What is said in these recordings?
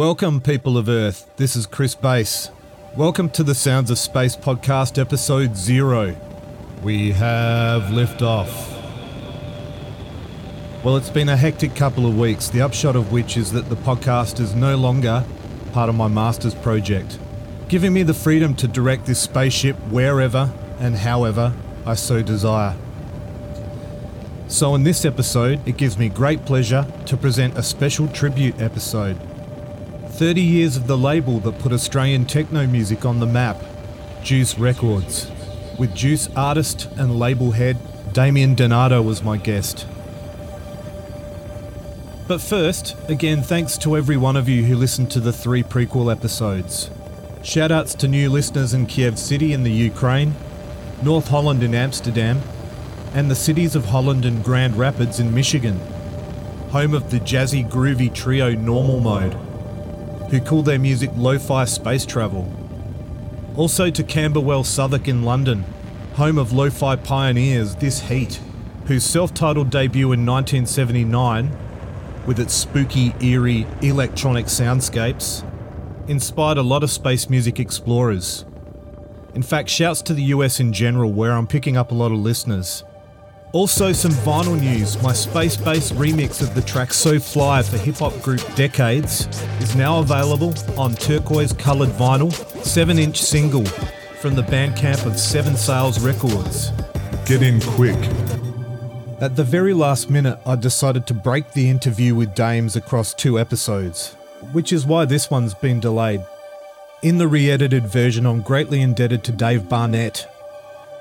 Welcome, people of Earth. This is Chris Bass. Welcome to the Sounds of Space podcast, episode zero. We have liftoff. Well, it's been a hectic couple of weeks, the upshot of which is that the podcast is no longer part of my master's project, giving me the freedom to direct this spaceship wherever and however I so desire. So, in this episode, it gives me great pleasure to present a special tribute episode. 30 years of the label that put Australian techno music on the map, Juice Records, with Juice artist and label head Damien Donato was my guest. But first, again, thanks to every one of you who listened to the three prequel episodes. Shoutouts to new listeners in Kiev City in the Ukraine, North Holland in Amsterdam, and the cities of Holland and Grand Rapids in Michigan, home of the jazzy groovy trio Normal Mode, who call their music lo fi space travel. Also to Camberwell Southwark in London, home of lo fi pioneers This Heat, whose self titled debut in 1979, with its spooky, eerie, electronic soundscapes, inspired a lot of space music explorers. In fact, shouts to the US in general, where I'm picking up a lot of listeners. Also, some vinyl news. My space based remix of the track So Fly for hip hop group Decades is now available on turquoise coloured vinyl, 7 inch single from the Bandcamp of Seven Sales Records. Get in quick. At the very last minute, I decided to break the interview with Dames across two episodes, which is why this one's been delayed. In the re edited version, I'm greatly indebted to Dave Barnett,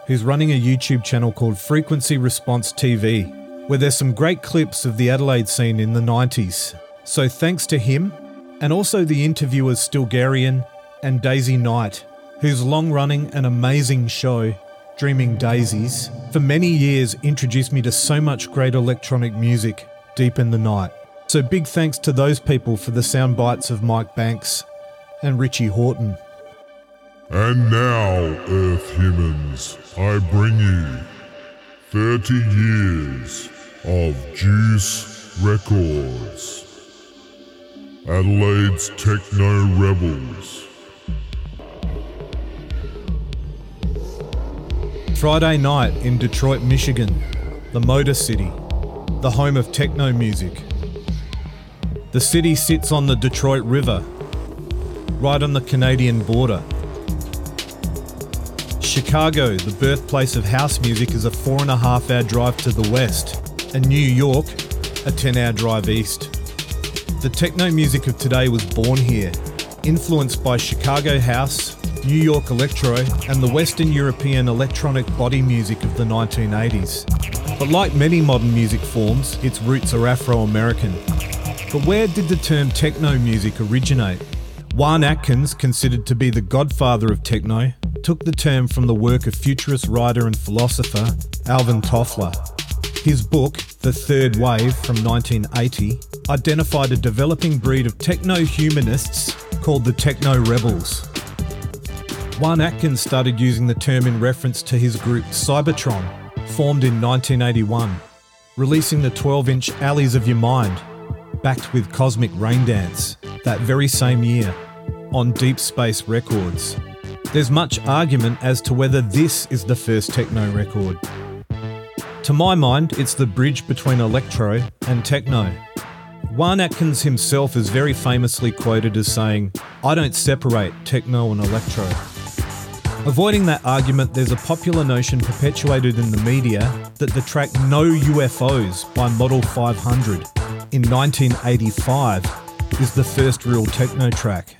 who's running a YouTube channel called Frequency Response TV, where there's some great clips of the Adelaide scene in the 90s. So thanks to him, and also the interviewers Stilgarian and Daisy Knight, whose long running and amazing show, Dreaming Daisies, for many years introduced me to so much great electronic music deep in the night. So big thanks to those people for the sound bites of Mike Banks and Richie Hawtin. And now, Earth humans, I bring you 30 years of Juice Records. Adelaide's Techno Rebels. Friday night in Detroit, Michigan, the Motor City, the home of techno music. The city sits on the Detroit River, right on the Canadian border. Chicago, the birthplace of house music, is a four and a half hour drive to the west, and New York, a 10 hour drive east. The techno music of today was born here, influenced by Chicago house, New York electro, and the Western European electronic body music of the 1980s. But like many modern music forms, its roots are Afro American. But where did the term techno music originate? Juan Atkins, considered to be the godfather of techno, took the term from the work of futurist writer and philosopher Alvin Toffler. His book, The Third Wave from 1980, identified a developing breed of techno humanists called the Techno Rebels. Juan Atkins started using the term in reference to his group Cybotron, formed in 1981, releasing the 12 inch Alleys of Your Mind, backed with Cosmic Rain Dance, that very same year, on Deep Space Records. There's much argument as to whether this is the first techno record. To my mind, it's the bridge between electro and techno. Juan Atkins himself is very famously quoted as saying, I don't separate techno and electro. Avoiding that argument, there's a popular notion perpetuated in the media that the track No UFOs by Model 500 in 1985 is the first real techno track.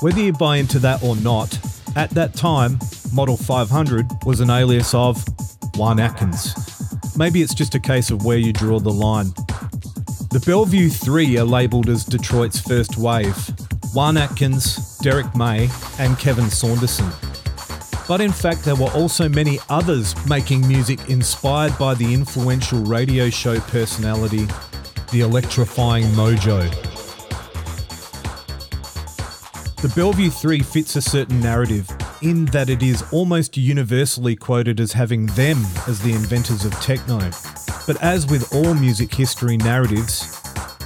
Whether you buy into that or not, at that time, Model 500 was an alias of Juan Atkins. Maybe it's just a case of where you draw the line. The Belleville 3 are labelled as Detroit's first wave Juan Atkins, Derrick May, and Kevin Saunderson. But in fact, there were also many others making music inspired by the influential radio show personality, the electrifying Mojo. The Belleville 3 fits a certain narrative in that it is almost universally quoted as having them as the inventors of techno. But as with all music history narratives,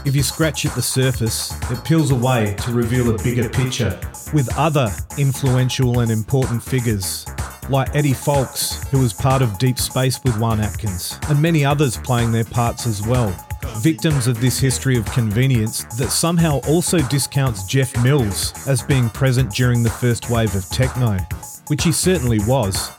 If you scratch at the surface, it peels away to reveal a bigger picture with other influential and important figures like Eddie Fowlkes, who was part of Deep Space with Juan Atkins, and many others playing their parts as well. Victims of this history of convenience that somehow also discounts Jeff Mills as being present during the first wave of techno, which he certainly was.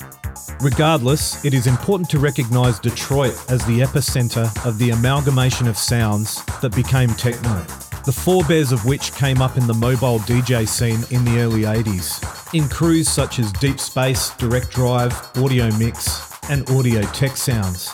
Regardless, it is important to recognise Detroit as the epicenter of the amalgamation of sounds that became techno, the forebears of which came up in the mobile DJ scene in the early 80s, in crews such as Deep Space, Direct Drive, Audio Mix, and Audio Tech Sounds.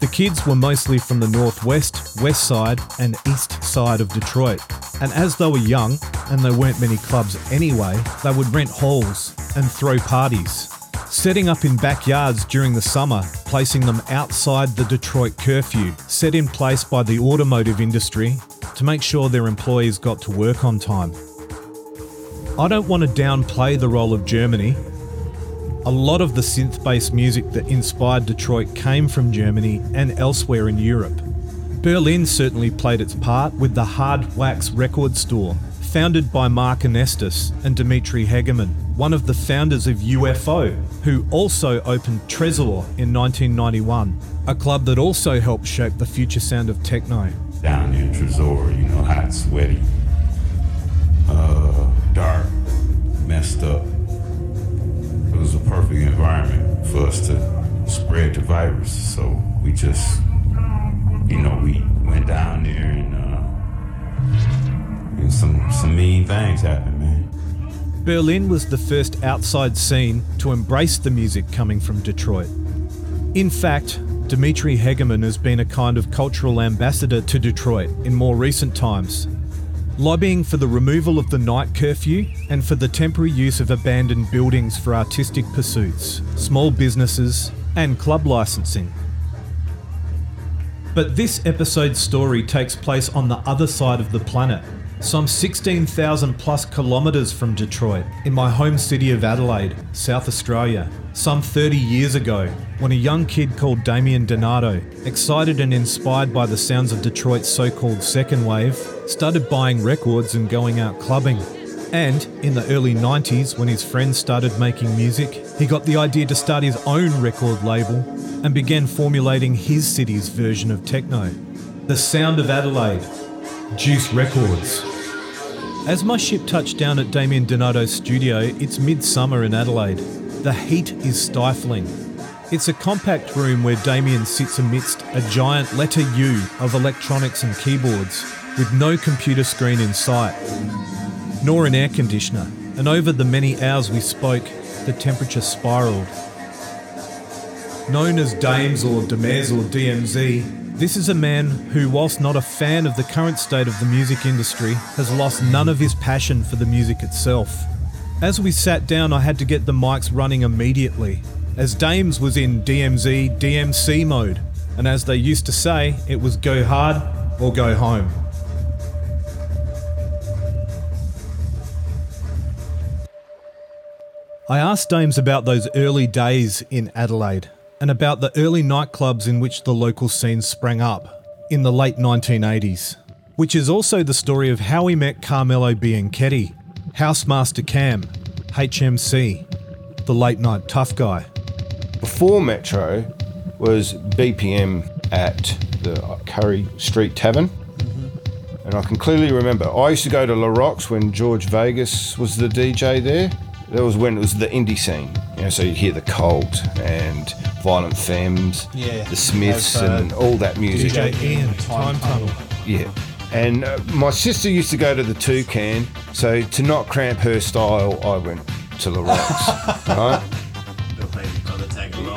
The kids were mostly from the northwest, west side, and east side of Detroit, and as they were young, and there weren't many clubs anyway, they would rent halls and throw parties setting up in backyards during the summer, placing them outside the Detroit curfew, set in place by the automotive industry to make sure their employees got to work on time. I don't want to downplay the role of Germany. A lot of the synth based music that inspired Detroit came from Germany and elsewhere in Europe. Berlin certainly played its part with the Hard Wax record store, founded by Mark Ernestus and Dimitri Hegemann, one of the founders of UFO, who also opened Tresor in 1991, a club that also helped shape the future sound of techno. Down in Tresor, you know, hot, sweaty, uh, dark, messed up. It was a perfect environment for us to spread the virus. So we just, you know, we went down there and uh, some some mean things happened, man. Berlin was the first outside scene to embrace the music coming from Detroit. In fact, Dimitri Hegemann has been a kind of cultural ambassador to Detroit in more recent times, lobbying for the removal of the night curfew and for the temporary use of abandoned buildings for artistic pursuits, small businesses, and club licensing. But this episode's story takes place on the other side of the planet, some 16,000 plus kilometres from Detroit, in my home city of Adelaide, South Australia, some 30 years ago, when a young kid called Damien Donato, excited and inspired by the sounds of Detroit's so called second wave, started buying records and going out clubbing. And in the early 90s, when his friends started making music, he got the idea to start his own record label and began formulating his city's version of techno. The Sound of Adelaide, Juice Records. As my ship touched down at Damien Donato's studio, it's midsummer in Adelaide. The heat is stifling. It's a compact room where Damien sits amidst a giant letter U of electronics and keyboards, with no computer screen in sight, nor an air conditioner, and over the many hours we spoke, the temperature spiraled. Known as Dames or Demez or DMZ, this is a man who, whilst not a fan of the current state of the music industry, has lost none of his passion for the music itself. As we sat down, I had to get the mics running immediately, as Dames was in DMZ DMC mode, and as they used to say, it was go hard or go home. I asked Dames about those early days in Adelaide and about the early nightclubs in which the local scene sprang up in the late 1980s, which is also the story of how we met Carmelo Bianchetti, Housemaster Cam, HMC, the late night tough guy. Before Metro was BPM at the Currie Street Tavern. Mm-hmm. And I can clearly remember, I used to go to La Rocks when George Vegas was the DJ there. That was when it was the indie scene. You know, so you hear the Cult and Violent Femmes, Yeah. the Smiths, Have, uh, and all that music. DJ Ian, Time Tunnel. Yeah. And uh, my sister used to go to the Toucan, so to not cramp her style, I went to the Rocks. right?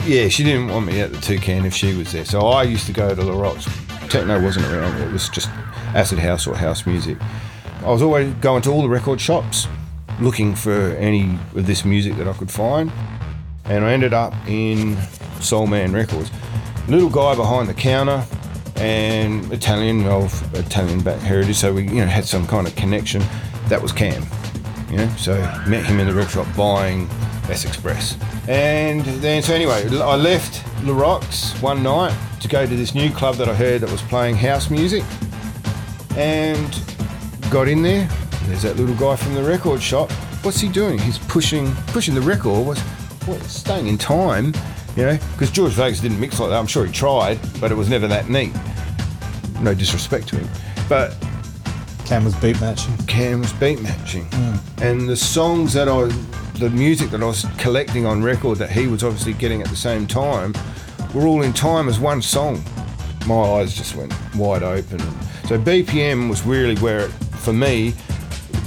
Yeah, she didn't want me at the Toucan if she was there, so I used to go to the Rocks. Techno wasn't around; it was just acid house or house music. I was always going to all the record shops, looking for any of this music that I could find, and I ended up in Soul Man Records. Little guy behind the counter, and Italian of Italian back heritage, so we you know had some kind of connection. That was Cam, you know. So met him in the record shop buying S Express, and then so anyway, I left La Rocks one night to go to this new club that I heard that was playing house music, and got in there. There's that little guy from the record shop. What's he doing? He's pushing pushing the record. What's what, staying in time? You know, because George Vegas didn't mix like that. I'm sure he tried, but it was never that neat. No disrespect to him, but Cam was beat matching. Cam was beat matching, hmm. and the songs that I, the music that I was collecting on record that he was obviously getting at the same time, were all in time as one song. My eyes just went wide open. So BPM was really where, it, for me,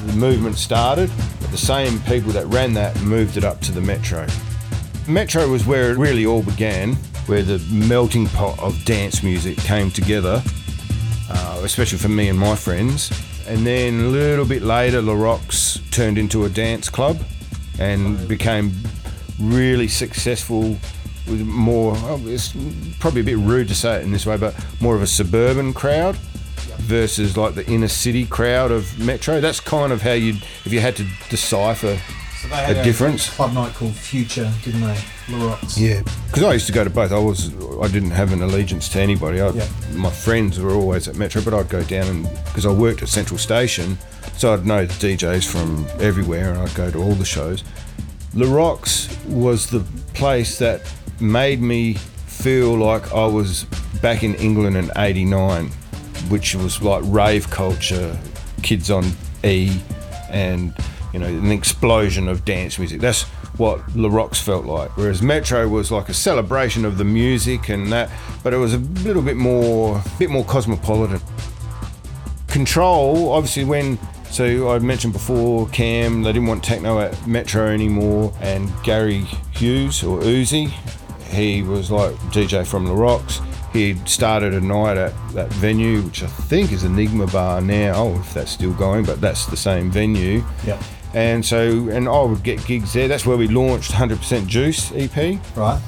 the movement started. But the same people that ran that moved it up to the Metro. Metro was where it really all began, where the melting pot of dance music came together uh, especially for me and my friends. And then a little bit later, La Rocks turned into a dance club and became really successful with more, oh, it's probably a bit rude to say it in this way, but more of a suburban crowd versus like the inner city crowd of Metro. That's kind of how you'd, if you had to decipher So they A difference? club night called Future, didn't they? Rocks. Yeah, because I used to go to both. I was I didn't have an allegiance to anybody. I, Yeah. My friends were always at Metro, but I'd go down and because I worked at Central Station, so I'd know the DJs from everywhere, and I'd go to all the shows. La Rocks was the place that made me feel like I was back in England in '89, which was like rave culture, kids on E, and you know an explosion of dance music. That's what La Rocks felt like. Whereas Metro was like a celebration of the music and that, but it was a little bit more, bit more cosmopolitan. Control, obviously, when so I mentioned before, Cam, they didn't want techno at Metro anymore, and Gary Hughes or Uzi, he was like DJ from the Rocks. He started a night at that venue, which I think is Enigma Bar now, if that's still going, but that's the same venue. Yep. And so, and I would get gigs there. That's where we launched 100% Juice EP Right.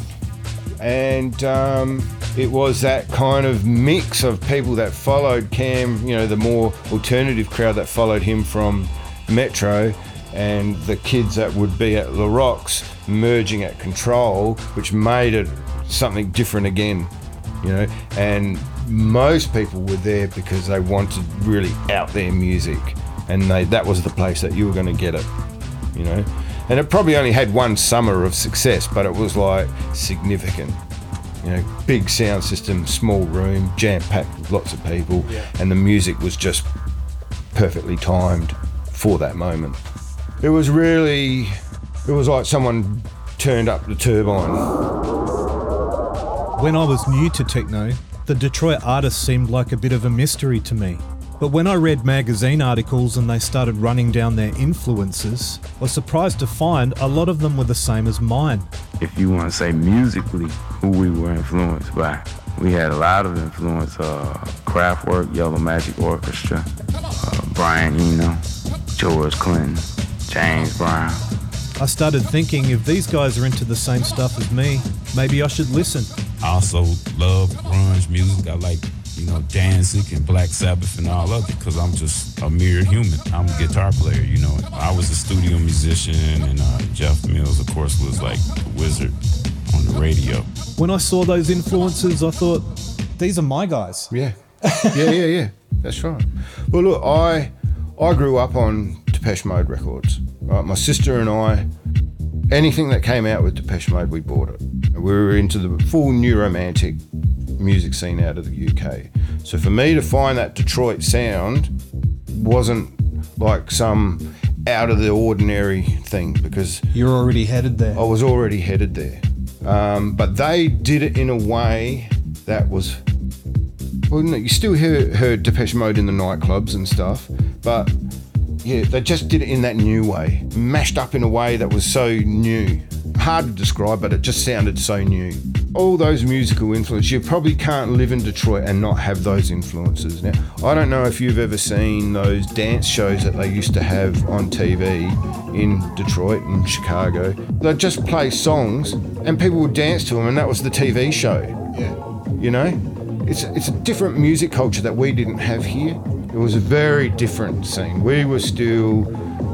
and um, it was that kind of mix of people that followed Cam, you know, the more alternative crowd that followed him from Metro, and the kids that would be at La Rocks merging at Control, which made it something different again, you know. And most people were there because they wanted really out there music, and they that was the place that you were going to get it you know. And it probably only had one summer of success, but it was like significant. You know, big sound system, small room, jam packed with lots of people, and the music was just perfectly timed for that moment. It was really, it was like someone turned up the turbine. When I was new to techno, the Detroit artists seemed like a bit of a mystery to me. But when I read magazine articles and they started running down their influences, I was surprised to find a lot of them were the same as mine. if you want to say musically who we were influenced by. We had a lot of influence, uh, Kraftwerk, Yellow Magic Orchestra, uh, Brian Eno, George Clinton, James Brown. I started thinking if these guys are into the same stuff as me, maybe I should listen. I also love grunge music. I like, you know, Danzig and Black Sabbath and all of it because I'm just a mere human. I'm a guitar player, you know. I was a studio musician, and uh, Jeff Mills, of course, was like the wizard on the radio. When I saw those influences, I thought, these are my guys. Yeah, yeah, yeah, yeah. That's right. Well, look, I I grew up on Depeche Mode records. Right, my sister and I, anything that came out with Depeche Mode, we bought it. We were into the full new romantic music scene out of the UK. So for me to find that Detroit sound wasn't like some out of the ordinary thing because You're already headed there. I was already headed there. Um, but they did it in a way that was. Well, you still hear, heard Depeche Mode in the nightclubs and stuff, but yeah, they just did it in that new way, mashed up in a way that was so new. Hard to describe, but it just sounded so new. All those musical influences, you probably can't live in Detroit and not have those influences. Now, I don't know if you've ever seen those dance shows that they used to have on TV in Detroit and Chicago. They'd just play songs and people would dance to them, and that was the TV show. Yeah. You know, it's it's a different music culture that we didn't have here. It was a very different scene. We were still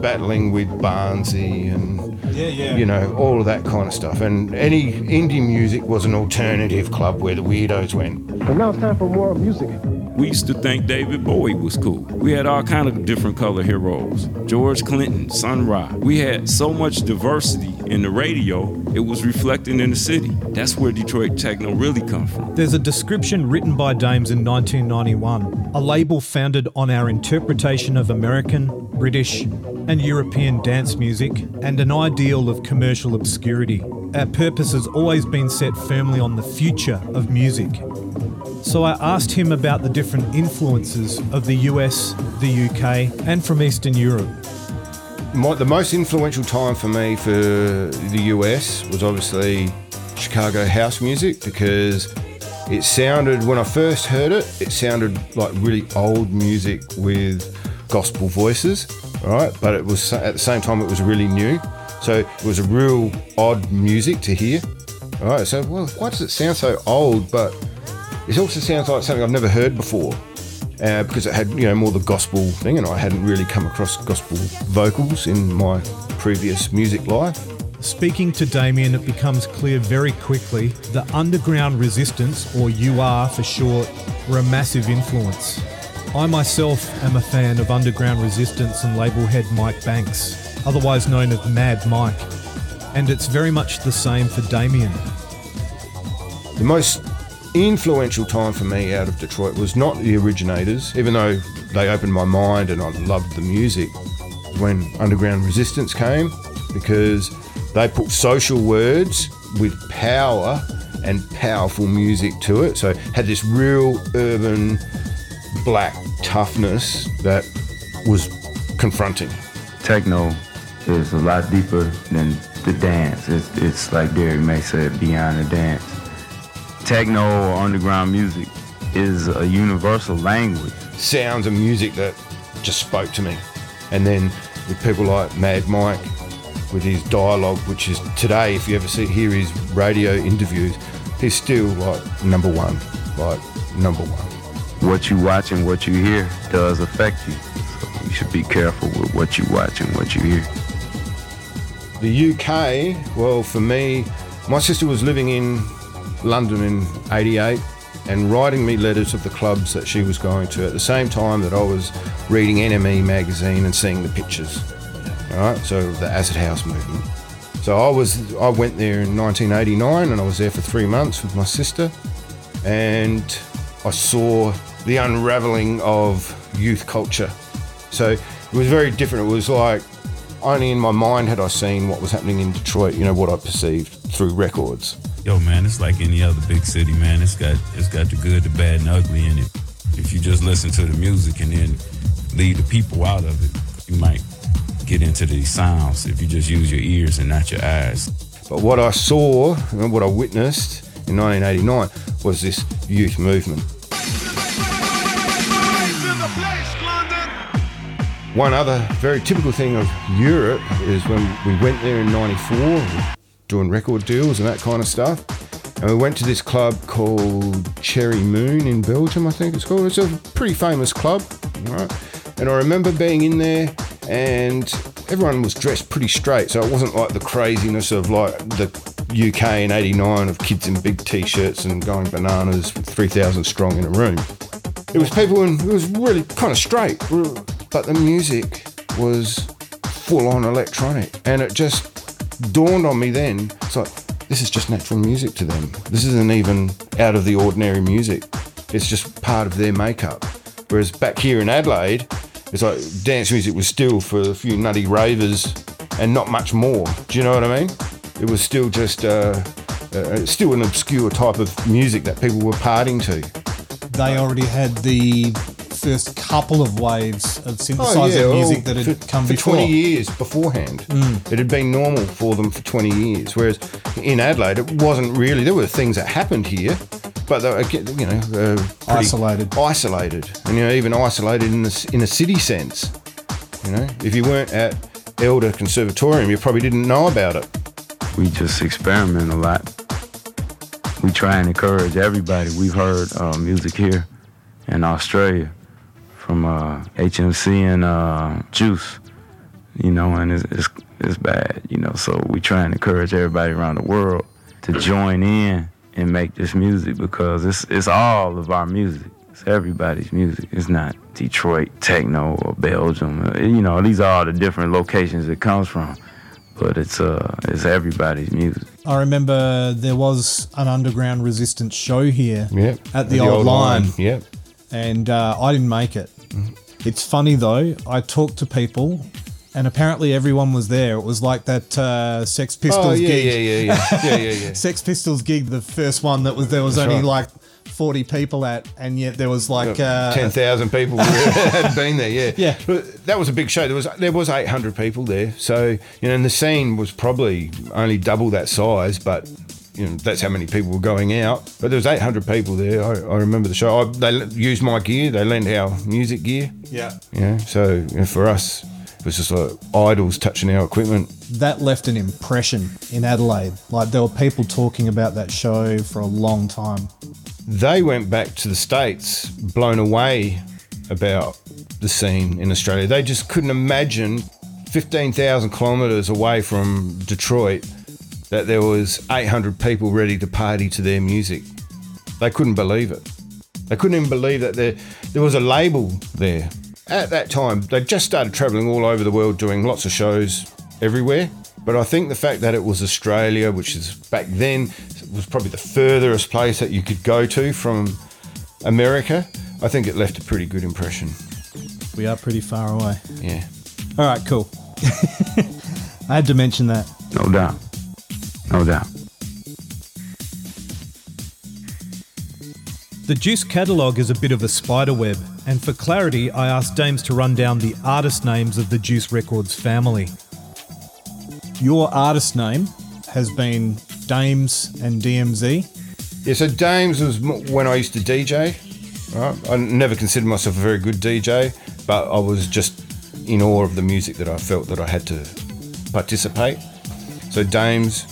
battling with Barnsey and Yeah, yeah. you know all of that kind of stuff. And any indie music was an alternative club where the weirdos went. And now it's time for more music. We used to think David Bowie was cool. We had all kind of different color heroes. George Clinton, Sun Ra. We had so much diversity in the radio, it was reflecting in the city. That's where Detroit techno really come from. There's a description written by Dames in 1991, a label founded on our interpretation of American, British, and European dance music, and an ideal of commercial obscurity. Our purpose has always been set firmly on the future of music. So I asked him about the different influences of the US, the UK, and from Eastern Europe. My, the most influential time for me for the US was obviously Chicago house music because it sounded, when I first heard it, it sounded like really old music with gospel voices, right? But it was at the same time, it was really new. So it was a real odd music to hear. All right, so well, why does it sound so old? But it also sounds like something I've never heard before. Uh, because it had, you know, more the gospel thing, and I hadn't really come across gospel vocals in my previous music life. Speaking to Damien, it becomes clear very quickly that Underground Resistance, or UR for short, were a massive influence. I myself am a fan of Underground Resistance and label head Mike Banks, otherwise known as Mad Mike, and it's very much the same for Damien. The most influential time for me out of Detroit was not the originators, even though they opened my mind and I loved the music. When Underground Resistance came, because they put social words with power and powerful music to it. So had this real urban black toughness that was confronting. Techno is a lot deeper than the dance. It's, it's like Derrick May said, beyond the dance. Techno or underground music is a universal language. Sounds of music that just spoke to me. And then with people like Mad Mike, with his dialogue, which is today, if you ever see hear his radio interviews, he's still like number one, like number one. What you watch and what you hear does affect you. So you should be careful with what you watch and what you hear. The UK, well, for me, my sister was living in London in 88 and writing me letters of the clubs that she was going to at the same time that I was reading NME magazine and seeing the pictures. All right, so the acid house movement. So I was I went there in 1989 and I was there for three months with my sister, and I saw the unraveling of youth culture. So it was very different. It was like only in my mind had I seen what was happening in Detroit. You know what I perceived through records. Yo, man, it's like any other big city, man. It's got it's got the good, the bad, and ugly in it. If you just listen to the music and then leave the people out of it, you might get into these sounds if you just use your ears and not your eyes. But what I saw and what I witnessed in 1989 was this youth movement. One other very typical thing of Europe is when we went there in 94, doing record deals and that kind of stuff. And we went to this club called Cherry Moon in Belgium, I think it's called. It's a pretty famous club, right? And I remember being in there and everyone was dressed pretty straight. So it wasn't like the craziness of like the UK in 89 of kids in big t-shirts and going bananas 3,000 strong in a room. It was people and it was really kind of straight, mm. but the music was full on electronic. And it just dawned on me then, it's like, this is just natural music to them. This isn't even out of the ordinary music. It's just part of their makeup. Whereas back here in Adelaide, it's like dance music was still for a few nutty ravers and not much more. Do you know what I mean? It was still just uh, uh, still an obscure type of music that people were partying to. They already had the first couple of waves of synthesizer well, music that had Oh, for, come for before. 20 years beforehand. It had been normal for them for 20 years. Whereas in Adelaide, it wasn't really. There were things that happened here, but they were, you know, uh, Isolated. Isolated, and you know, even isolated in the in a city sense. You know, if you weren't at Elder Conservatorium, you probably didn't know about it. We just experiment a lot. We try and encourage everybody. We've heard uh, music here in Australia from uh, HMC and uh, Juice, you know, and it's, it's, it's bad, you know. So we try and encourage everybody around the world to join in and make this music because it's, it's all of our music. It's everybody's music. It's not Detroit techno or Belgium. Uh, You know, these are all the different locations it comes from. But it's uh, it's everybody's music. I remember there was an underground resistance show here Yep. at the, old, line, Yep. and uh, I didn't make it. It's funny though. I talked to people, and apparently everyone was there. It was like that uh, Sex Pistols Oh yeah, gig. yeah, yeah, yeah, yeah, yeah, yeah. Sex Pistols gig, the first one that was there was That's only right. like forty people at, and yet there was like uh, Ten thousand people had been there. Yeah, Yeah. But that was a big show. There was there was eight hundred people there. So you know, and the scene was probably only double that size, but. You know, that's how many people were going out. But there was 800 people there. I, I remember the show. I, they used my gear. They lent our music gear. yeah. You know, so you know, for us, it was just like idols touching our equipment. That left an impression in Adelaide. Like there were people talking about that show for a long time. they went back to the States blown away about the scene in Australia. They just couldn't imagine 15,000 kilometres away from Detroit that there was 800 people ready to party to their music. They couldn't believe it. They couldn't even believe that there, there was a label there. At that time, they just started travelling all over the world doing lots of shows everywhere. But I think the fact that it was Australia, which is back then, was probably the furthest place that you could go to from America, I think it left a pretty good impression. We are pretty far away. Yeah. All right, cool. I had to mention that. No doubt. No doubt. The Juice catalogue is a bit of a spider web, and for clarity, I asked Dames to run down the artist names of the Juice Records family. Your artist name has been Dames and DMZ. Yeah, so Dames was when I used to DJ. Right? I never considered myself a very good DJ, but I was just in awe of the music that I felt that I had to participate. So Dames,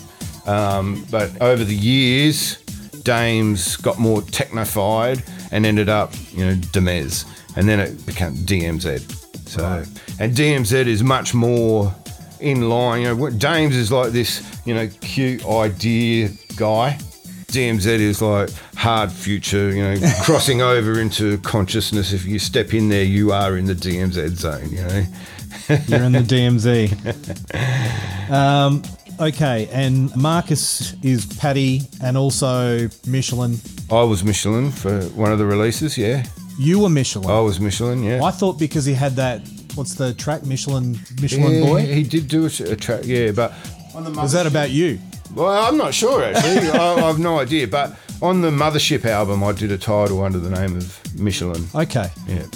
um, but over the years, Dames got more technified and ended up, you know, Demez, and then it became DMZ. So, and DMZ is much more in line. You know, what Dames is like this, you know, cute idea guy. DMZ is like hard future, you know, crossing over into consciousness. If you step in there, you are in the DMZ zone, you know. You're in the DMZ. Um, okay, and Marcus is Paddee and also Michelin. I was Michelin for one of the releases, yeah. You were Michelin. I was Michelin, yeah. I thought because he had that, what's the track, Michelin, Michelin Yeah, Boy? He did do a, a track, yeah, but Was that about you? well, I'm not sure actually. I, I have no idea. But on the Mothership album, I did a title under the name of Michelin. Okay. Yeah.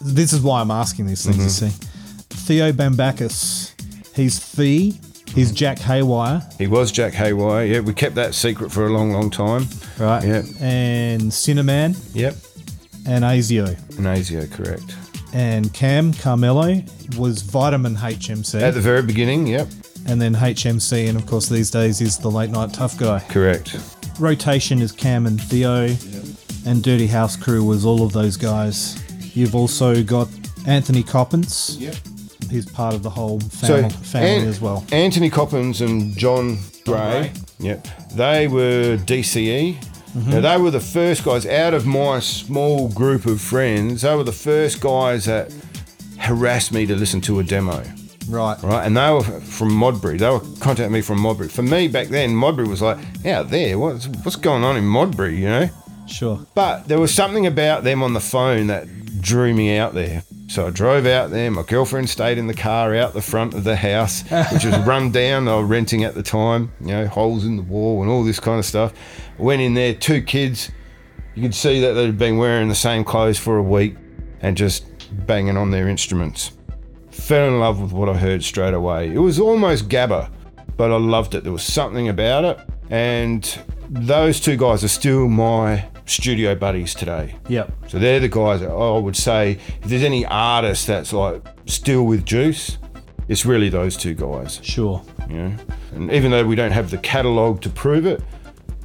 This is why I'm asking these things, you mm-hmm. see. Theo Bambakis, he's Thee, he's Jack Haywire, He was Jack Haywire. Yeah, we kept that secret for a long, long time. right? Yeah. And Cinnamon Yep. and Azio. And Asio, correct. And Cam Carmelo was Vitamin HMC. At the very beginning, yep, and then HMC, and of course these days is the late night tough guy. correct. Rotation is Cam and Theo, and Dirty House Crew was all of those guys. You've also got Anthony Coppins. Yep. He's part of the whole family, family An- as well. Anthony Coppins and John Gray, Gray. yep, they were DCE. Mm-hmm. Now, they were the first guys out of my small group of friends. They were the first guys that harassed me to listen to a demo. Right. right? And they were from Modbury. They were contacting me from Modbury. For me back then, Modbury was like out there. What's what's going on in Modbury? You know. Sure. But there was something about them on the phone that drew me out there. So I drove out there. My girlfriend stayed in the car out the front of the house, which was run down. They were renting at the time, you know, holes in the wall and all this kind of stuff. Went in there, two kids. You could see that they'd been wearing the same clothes for a week and just banging on their instruments. Fell in love with what I heard straight away. It was almost Gabba, but I loved it. There was something about it. And those two guys are still my studio buddies today. Yep. So they're the guys that I would say if there's any artist that's like still with Juice, it's really those two guys. Sure. You know, and even though we don't have the catalogue to prove it,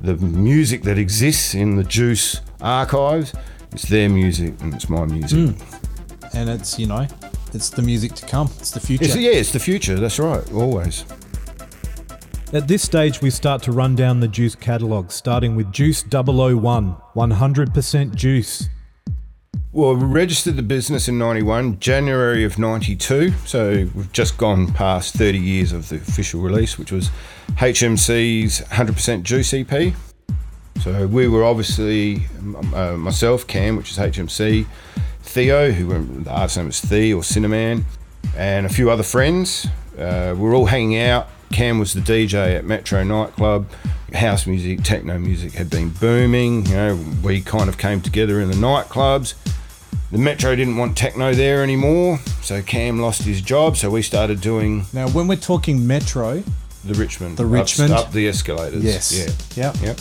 the music that exists in the Juice archives, it's their music and it's my music. Mm. And it's, you know, it's the music to come. It's the future. It's, yeah, it's the future. That's right. Always. At this stage, we start to run down the Juice catalogue, starting with Juice 001, 100% Juice. Well, we registered the business in 91, January of 92. So we've just gone past 30 years of the official release, which was HMC's 100% Juice EP. So we were obviously uh, myself, Cam, which is HMC, Theo, who the artist name was Thee or Cinnamon, and a few other friends. Uh, We're all hanging out. Cam was the DJ at Metro nightclub. House music, techno music had been booming. You know, we kind of came together in the nightclubs. The Metro didn't want techno there anymore, so Cam lost his job. So we started doing Now, when we're talking Metro, the Richmond, The up- Richmond? up, the escalators. yes, yeah, yeah, Yep.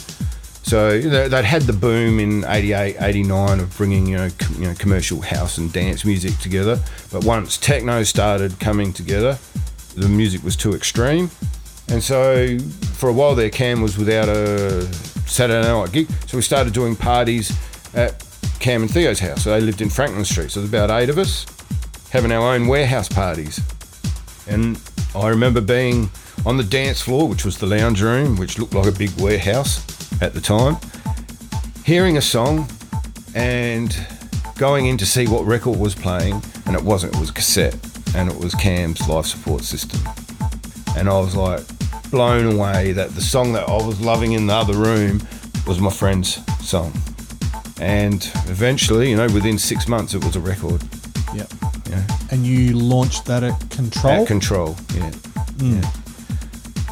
So they- they'd had the boom in 88, 89 of bringing you know, com- you know commercial house and dance music together. But once techno started coming together, the music was too extreme. And so for a while there, Cam was without a Saturday night gig. So we started doing parties at Cam and Theo's house. So they lived in Franklin Street. So there's about eight of us having our own warehouse parties. And I remember being on the dance floor, which was the lounge room, which looked like a big warehouse at the time, hearing a song and going in to see what record was playing. And it wasn't, it was cassette. And it was Cam's life support system. And I was like blown away that the song that I was loving in the other room was my friend's song. And eventually, you know, within six months, it was a record. yeah. Yeah. And you launched that at Control. At control, yeah. Hmm. yeah.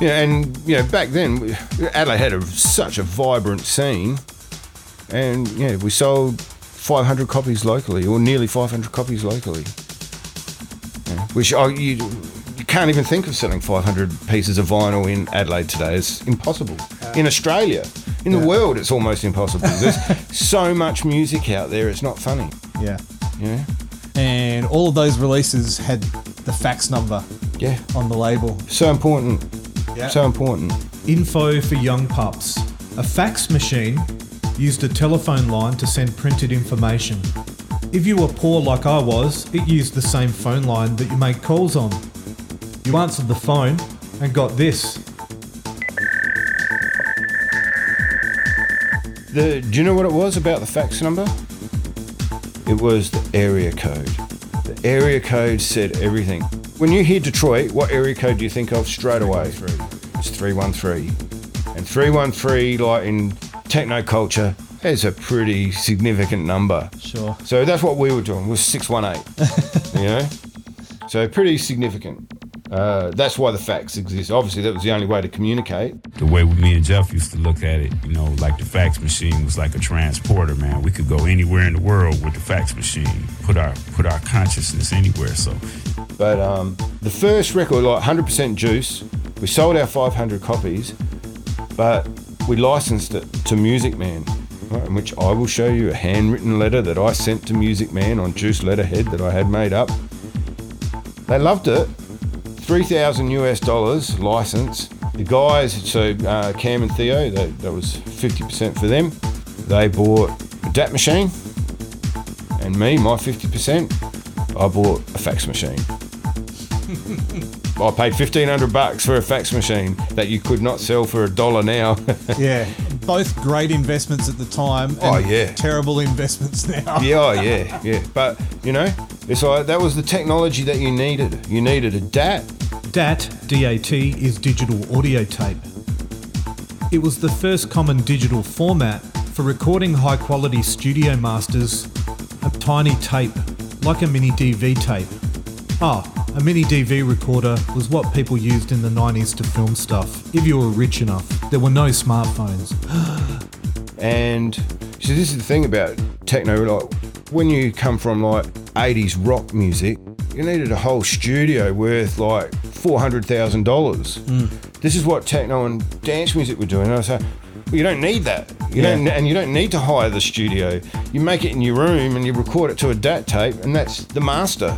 Yeah, and you know, back then Adelaide had a, such a vibrant scene, and yeah, we sold 500 copies locally, or nearly 500 copies locally. Which I, you, you can't even think of selling 500 pieces of vinyl in Adelaide today. It's impossible. In Australia, in the world, it's almost impossible. There's so much music out there. It's not funny. yeah. Yeah, And all of those releases had the fax number yeah. on the label. So important. Yeah. So important. Info for young pups. A fax machine used a telephone line to send printed information. If you were poor like I was, it used the same phone line that you made calls on. You answered the phone and got this. The, do you know what it was about the fax number? It was the area code. The area code said everything. When you hear Detroit, what area code do you think of straight away? It's 313. And 313, like in techno culture, is a pretty significant number. Sure. So that's what we were doing, was 618. you know? So pretty significant. Uh, that's why the fax exists. Obviously, that was the only way to communicate. the way me and Jeff used to look at it, you know, like the fax machine was like a transporter, man. We could go anywhere in the world with the fax machine, put our put our consciousness anywhere. So But um, the first record, like 100% Juice, we sold our 500 copies, but we licensed it to Music Man, right, in which I will show you a handwritten letter that I sent to Music Man on Juice letterhead that I had made up. They loved it. 3,000 US dollars license. The guys, so uh, Cam and Theo, that, that was 50% for them. They bought a DAT machine, and me, my 50%, I bought a fax machine. I paid fifteen hundred bucks for a fax machine that you could not sell for a dollar now. Yeah. Both great investments at the time. And Oh, yeah. Terrible investments now. yeah, oh, yeah, yeah. But you know, it's like that was the technology that you needed. You needed a DAT. DAT, DAT, is digital audio tape. It was the first common digital format for recording high quality studio masters, a tiny tape, like a mini DV tape. Ah, a mini DV recorder was what people used in the 90s to film stuff, if you were rich enough. There were no smartphones. And so this is the thing about techno. Like when you come from like '80s rock music, you needed a whole studio worth like four hundred thousand dollars. Mm. This is what techno and dance music were doing. And I was like, well, you don't need that. You Yeah. don't, and you don't need to hire the studio. You make it in your room and you record it to a DAT tape, and that's the master.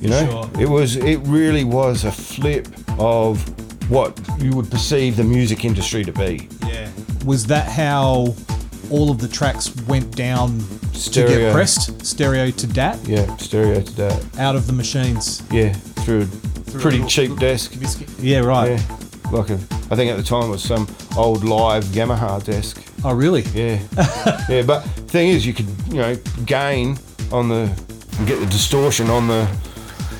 You know, Sure. it was. It really was a flip of what you would perceive the music industry to be. Yeah. Was that how all of the tracks went down to get pressed? Stereo to DAT? Yeah, stereo to DAT. Out of the machines. Yeah, through a pretty little- cheap desk. Yeah, right. Yeah, like a, I think at the time it was some old live Yamaha desk. Oh, really? Yeah, yeah. But thing is, you could you know gain on the get the distortion on the.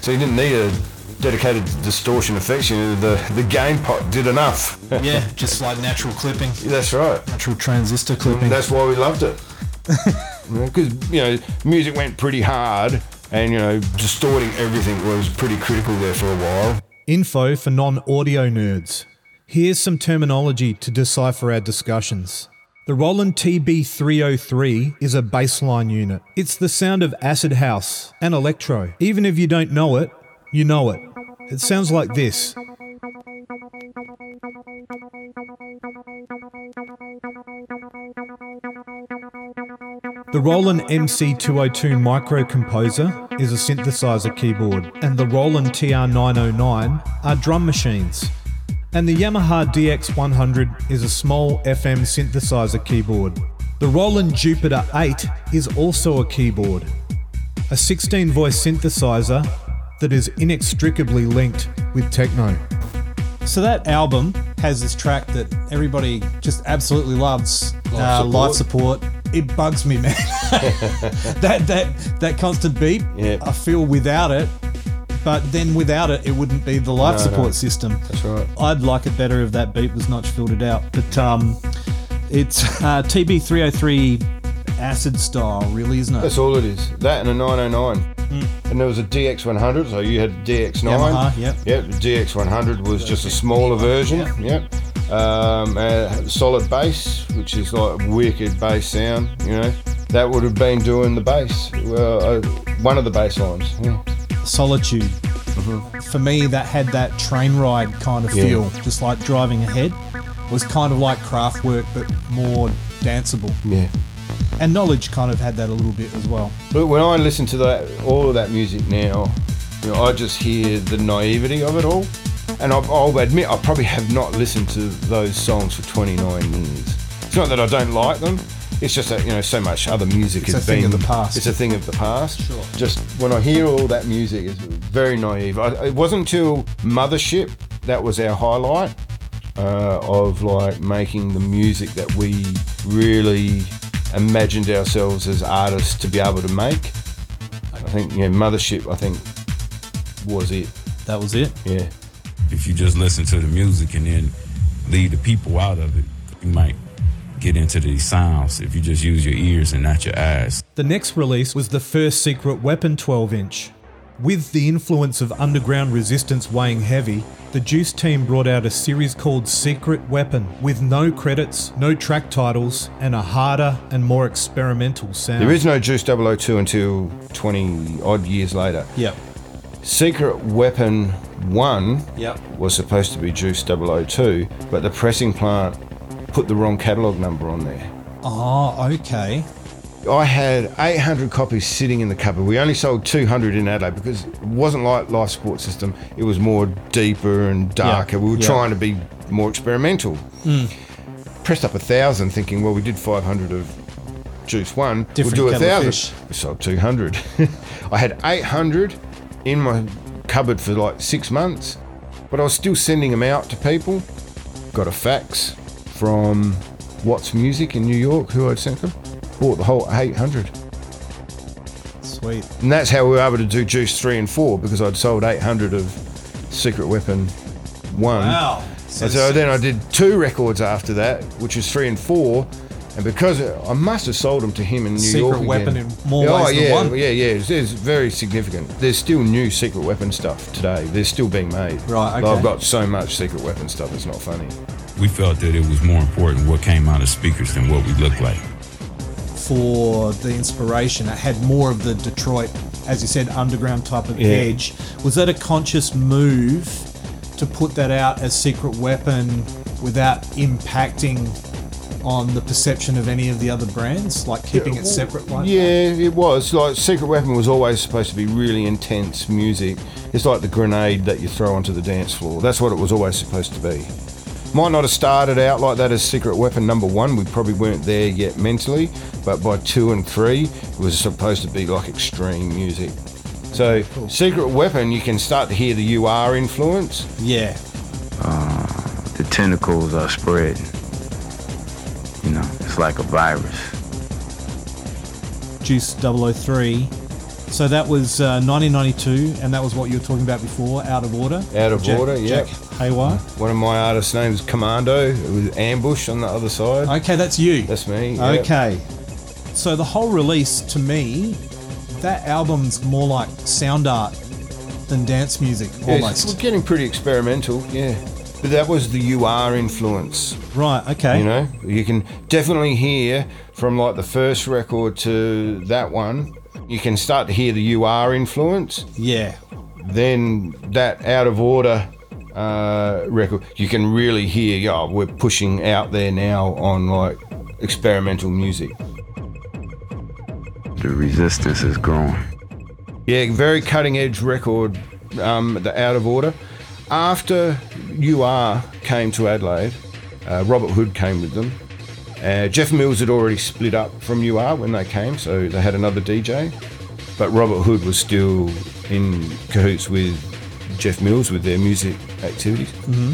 So you didn't need a dedicated distortion effects. You know, the the gain pot did enough. Yeah, just like natural clipping, That's right. natural transistor clipping. That's why we loved it. Because you know, music went pretty hard, and you know, distorting everything was pretty critical there for a while. Info for non audio nerds. Here's some terminology to decipher our discussions. The Roland TB303 is a bassline unit. It's the sound of acid house and electro. Even if you don't know it, you know it. It sounds like this. The Roland MC202 Micro Composer is a synthesizer keyboard, and the Roland TR909 are drum machines. And the Yamaha DX100 is a small FM synthesizer keyboard. The Roland Jupiter 8 is also a keyboard, a 16 voice synthesizer that is inextricably linked with techno. So that album has this track that everybody just absolutely loves. uh, Life support. It bugs me, man. that that that constant beep. Yeah. I feel without it, but then without it, it wouldn't be the life No, support no. system. That's right. I'd like it better if that beep was not filtered out. But um, it's uh, TB303 acid style, really, isn't it? That's all it is. That and a 909. And there was a DX100, so you had DX9. Yamaha, yep. Yep, the DX100 was just a smaller version. Yep. Um, uh, solid bass, which is like wicked bass sound, you know. That would have been doing the bass. Well, uh, one of the bass lines. Yeah. Solitude. For me, that had that train ride kind of Yeah. feel, just like driving ahead. Was kind of like Kraftwerk, but more danceable. yeah. And knowledge kind of had that a little bit as well. But when I listen to that, all of that music now, you know, I just hear the naivety of it all. And I'll, I'll admit, I probably have not listened to those songs for 29 years. It's not that I don't like them. It's just that you know so much other music It's has a thing of the past. It's a thing of the past. Sure. Just when I hear all that music, it's very naive. I, it wasn't until Mothership that was our highlight uh, of like making the music that we really imagined ourselves as artists to be able to make. I think yeah, Mothership. I think was it. That was it. Yeah. If you just listen to the music and then leave the people out of it, you might get into these sounds if you just use your ears and not your eyes. The next release was the first Secret Weapon 12 inch. With the influence of underground resistance weighing heavy, the Juice team brought out a series called Secret Weapon with no credits, no track titles, and a harder and more experimental sound. There is no Juice 002 until 20 odd years later. Yep. Secret Weapon 1 Yep. was supposed to be Juice 002, but the pressing plant put the wrong catalogue number on there. Oh, okay. I had 800 copies sitting in the cupboard. We only sold 200 in Adelaide because it wasn't like Life Support System. It was more deeper and darker. We were yeah. trying to be more experimental. Hmm. Pressed up a thousand, thinking, well, we did 500 of Juice One. Different we'll do a thousand. fish. We sold 200. I had 800 in my cupboard for like six months, but I was still sending them out to people. Got a fax from Watts Music in New York, who I'd sent them. Bought the whole 800. Sweet. And that's how we were able to do Juice 3 and 4 because I'd sold 800 of Secret Weapon 1. Wow. And so then I did two records after that, which was 3 and 4. And because I must have sold them to him in New Secret York. Weapon again. in more oh, ways than yeah, one. Yeah, yeah, it's, it's very significant. There's still new Secret Weapon stuff today. They're still being made. Right, okay. I've got so much Secret Weapon stuff, it's not funny. We felt that it was more important what came out of speakers than what we looked like. For the inspiration, it had more of the Detroit, as you said, underground type of Yeah. edge. Was that a conscious move to put that out as Secret Weapon without impacting on the perception of any of the other brands? Like keeping it separate like that? Yeah, it was. Like Secret Weapon was always supposed to be really intense music. It's like the grenade that you throw onto the dance floor. That's what it was always supposed to be. Might not have started out like that as Secret Weapon number one. We probably weren't there yet mentally, but by two and three, it was supposed to be like extreme music. So Secret Weapon, you can start to hear the UR influence. Yeah. The tentacles are spreading. You know, it's like a virus. Juice 003 So that was uh, 1992, and that was what you were talking about before, Out of Order. Out of Jack- Order, yeah. Jack Haywire. One of my artists' names is Commando with Ambush on the other side. Okay, that's you. That's me. yeah. Okay. So the whole release, to me, that album's more like sound art than dance music, Yeah, it's- almost. we're getting pretty experimental, yeah. But that was the UR influence. Right. Okay. You know, you can definitely hear from like the first record to that one, you can start to hear the UR influence. Yeah. Then that out of order uh, record, you can really hear, yeah, we're pushing out there now on like experimental music. The resistance is growing. Yeah, very cutting edge record, um, the out of order. After UR came to Adelaide, uh, Robert Hood came with them. Uh, Jeff Mills had already split up from UR when they came, so they had another DJ. But Robert Hood was still in cahoots with Jeff Mills with their music activities. Mm-hmm.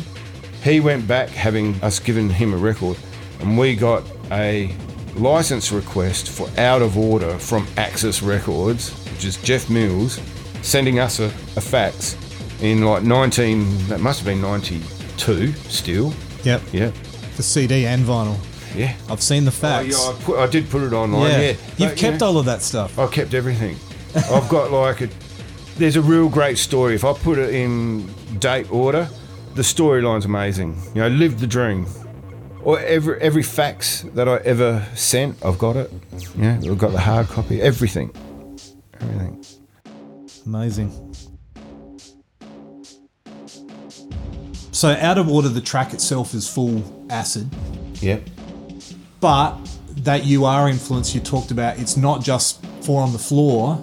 He went back, having us given him a record, and we got a license request for Out of Order from Axis Records, which is Jeff Mills, sending us a, a fax in like 19, that must have been 92 still. Yep. Yeah. The CD and vinyl. Yeah. I've seen the Oh, yeah, I, put, I did put it online. Yeah, You've But, kept yeah, all of that stuff. I've kept everything. I've got like a. There's a real great story. If I put it in date order, the storyline's amazing. You know, live the dream. Or every every fax that I ever sent, I've got it. Yeah, I've got the hard copy. Everything. Everything. Amazing. So, out of order, the track itself is full acid, Yep. but that UR influence you talked about, it's not just four on the floor.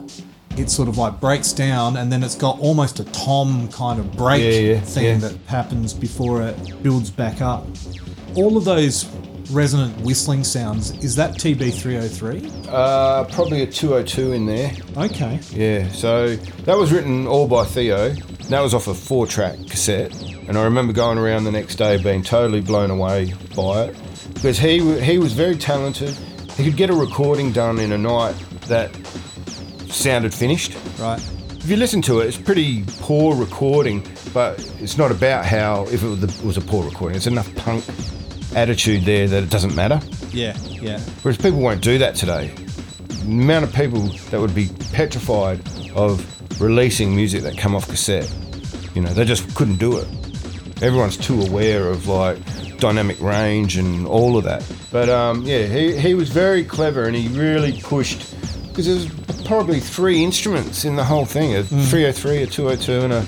It sort of like breaks down, and then it's got almost a tom kind of break Yeah, yeah, thing yeah. that happens before it builds back up. All of those resonant whistling sounds is that TB303? Uh, probably a 202 in there. Okay. Yeah, so that was written all by Theo. That was off a four track cassette. And I remember going around the next day being totally blown away by it. Because he, he was very talented. He could get a recording done in a night that sounded finished. Right. If you listen to it, it's pretty poor recording, but it's not about how, if it was, a poor recording, it's enough punk attitude there that it doesn't matter. Yeah, yeah. Whereas people won't do that today. The amount of people that would be petrified of releasing music that come off cassette, you know, they just couldn't do it. Everyone's too aware of like dynamic range and all of that. But um, yeah, he, he was very clever and he really pushed because there's probably three instruments in the whole thing: a 303, a 202, and a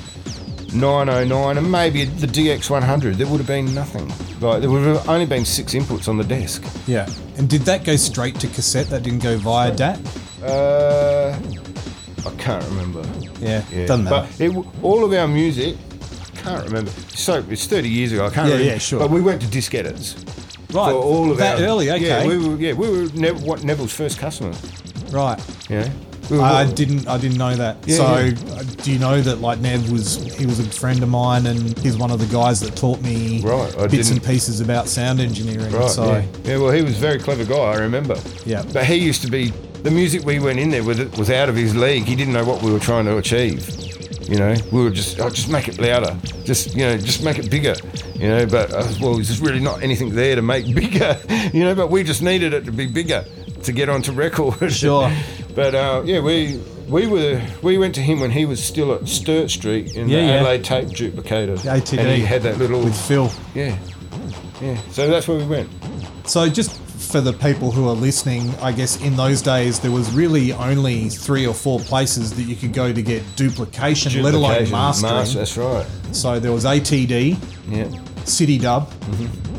909, and maybe the DX100. There would have been nothing. Like there would have only been six inputs on the desk. Yeah. And did that go straight to cassette? That didn't go via DAT? Uh, I can't remember. Yeah. Yeah. Doesn't matter. But it, all of our music, I can't remember. So it's 30 years ago. I can't Yeah, remember. yeah, sure. But we went to disc edits. right. For all of that our, early, okay. Yeah, we were. Yeah, we were Nev, what Neville's first customer. right. Yeah. I didn't. I didn't know that. Yeah, so, yeah. uh, do you know that like Nev was? He was a friend of mine, and he's one of the guys that taught me Right, I bits and didn't- pieces about sound engineering. Right. so, yeah. yeah. Well, he was a very clever guy. I remember. Yeah. But he used to be the music we went in there with was out of his league. He didn't know what we were trying to achieve. You know, we were just, oh, just make it louder, just you know, just make it bigger. You know, but uh, well, there's really not anything there to make bigger. You know, but we just needed it to be bigger to get onto record. Sure. but uh, yeah, we we were we went to him when he was still at Sturt Street in Yeah, the yeah. Adelaide tape duplicator. ATD. And he had that little with Phil. yeah, yeah. So that's where we went. So, just for the people who are listening, I guess in those days there was really only three or four places that you could go to get duplication, let alone mastering. master- that's right. So there was ATD, Yeah. City Dub,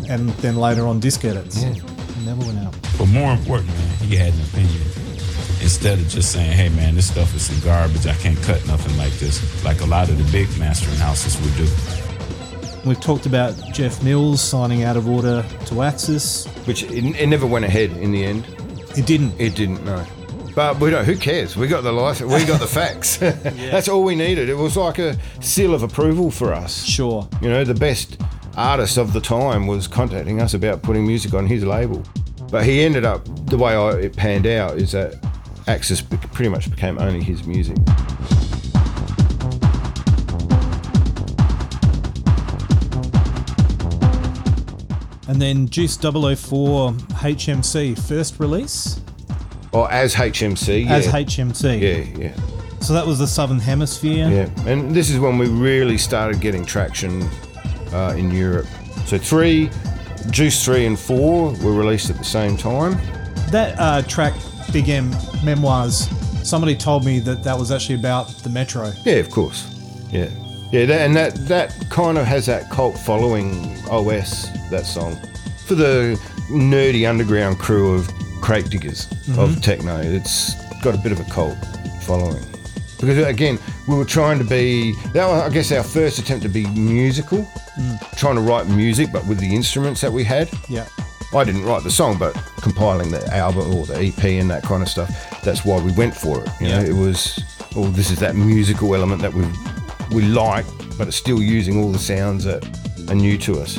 and then later on disc edits. Yeah. Never went out. But more important, man, he had an opinion. Instead of just saying, hey man, this stuff is some garbage, I can't cut nothing like this, like a lot of the big mastering houses would do. We've talked about Jeff Mills signing out of order to Axis. Which it, it never went ahead in the end. It didn't. It didn't. No. But we don't. Who cares? We got the license. We got the facts. That's all we needed. It was like a seal of approval for us. Sure. You know, the best artist of the time was contacting us about putting music on his label. But he ended up the way I, it panned out is that Axis pretty much became only his music. And then Juice 004 HMC first release Or as HMC. Yeah. as HMC. Yeah, yeah. So that was the Southern Hemisphere. Yeah, and this is when we really started getting traction uh, in Europe. So three, Juice three and four were released at the same time. That uh, track, Big M Memoirs, somebody told me that that was actually about the Metro. Yeah, of course. Yeah, yeah, that, and that that kind of has that cult following. OS that song for the nerdy underground crew of crate diggers of techno. It's got a bit of a cult following. Because again, we were trying to be that was, I guess our first attempt to be musical, mm. trying to write music but with the instruments that we had. Yeah. I didn't write the song, but compiling the album or the EP and that kind of stuff. That's why we went for it. You know, Yeah. it was, oh, this is that musical element that we we like, but it's still using all the sounds that are new to us.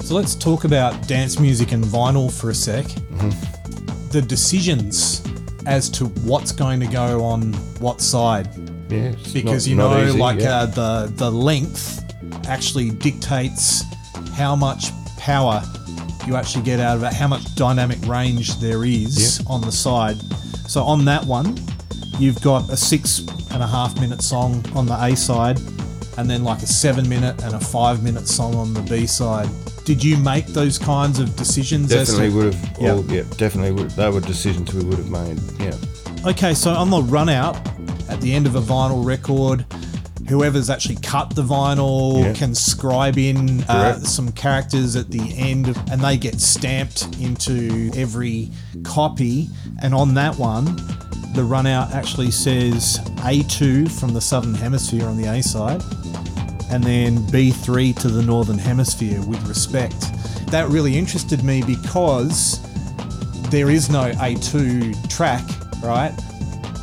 So let's talk about dance music and vinyl for a sec. Mm-hmm. The decisions as to what's going to go on what side. Yeah, because not- you know easy, like yeah. uh, the the length actually dictates how much power you actually get out of it how much dynamic range there is on the side so on that one you've got a six and a half minute song on the a side and then like a seven minute and a five minute song on the b side did you make those kinds of decisions as to- definitely would have. Yeah. all yeah, definitely would. They were decisions we would have made. Yeah, Okay, so on the run out at the end of a vinyl record, whoever's actually cut the vinyl Yeah. can scribe in uh, some characters at the end and they get stamped into every copy. And on that one, the run out actually says A2 from the Southern Hemisphere on the A side and then B3 to the Northern Hemisphere with respect. That really interested me because there is no A2 track, right?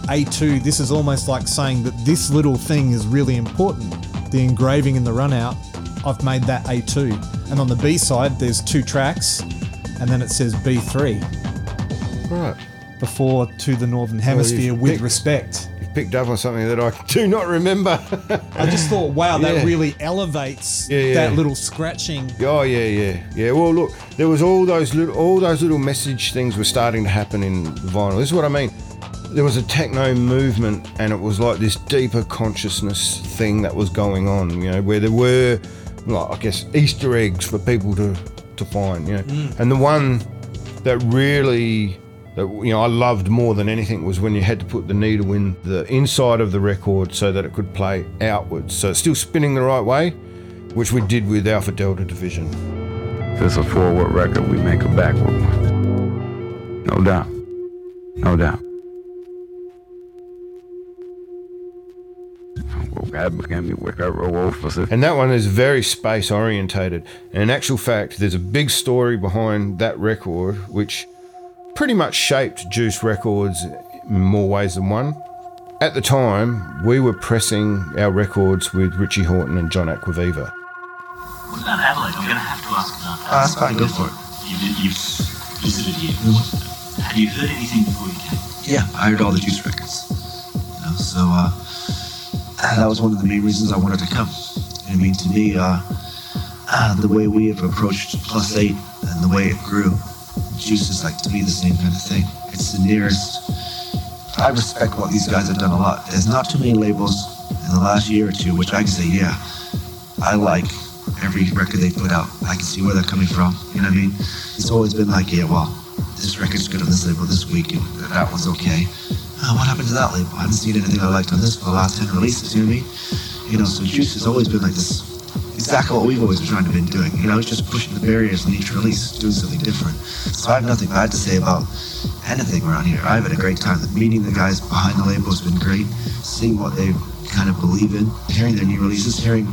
A2, this is almost like saying that this little thing is really important. The engraving in the run out, I've made that A2. And on the B side, there's two tracks, and then it says B3 right. Before to the Northern Hemisphere with picked- respect. You've picked up on something that I do not remember. I just thought, wow, that really elevates Yeah, yeah. that little scratching. Oh yeah, yeah, yeah. Well, look, there was all those little, all those little message things were starting to happen in vinyl. This is what I mean. There was a techno movement, and it was like this deeper consciousness thing that was going on. You know, where there were, like, I guess, Easter eggs for people to to find. You know, mm. and the one that really. That, you know, I loved more than anything was when you had to put the needle in the inside of the record so that it could play outwards. So it's still spinning the right way, which we did with Alpha Delta Division. If it's a forward record, we make a backward one. No doubt. No doubt. And And that one is very space orientated. And in actual fact, there's a big story behind that record, which pretty much shaped Juice Records in more ways than one. At the time, we were pressing our records with Richie Hawtin and John Acquaviva. What about Adelaide? I'm going to have to ask about that. That's fine, go for it. You've, you've visited here. Have you heard anything before you came? Yeah, I heard all the Juice records. You know, so uh, that was one of the main reasons I wanted to come. I mean, to me, uh, uh, the way we have approached Plus Eight and the way it grew, Juice is like to me the same kind of thing. It's the nearest. I respect what these guys have done a lot. There's not too many labels in the last year or two, which I can say, yeah, I like every record they put out. I can see where they're coming from. You know what I mean? It's always been like, yeah, well, this record's good on this label this week, and that one's okay. Uh, what happened to that label? I haven't seen anything I liked on this for the last 10 releases, you know what I mean? You know, so Juice has always been like this, exactly what we've always been trying to been doing. You know, it's just pushing the barriers on each release, doing something different. So I have nothing bad to say about anything around here. I've had a great time. Meeting the guys behind the label has been great. Seeing what they kind of believe in, hearing their new releases, hearing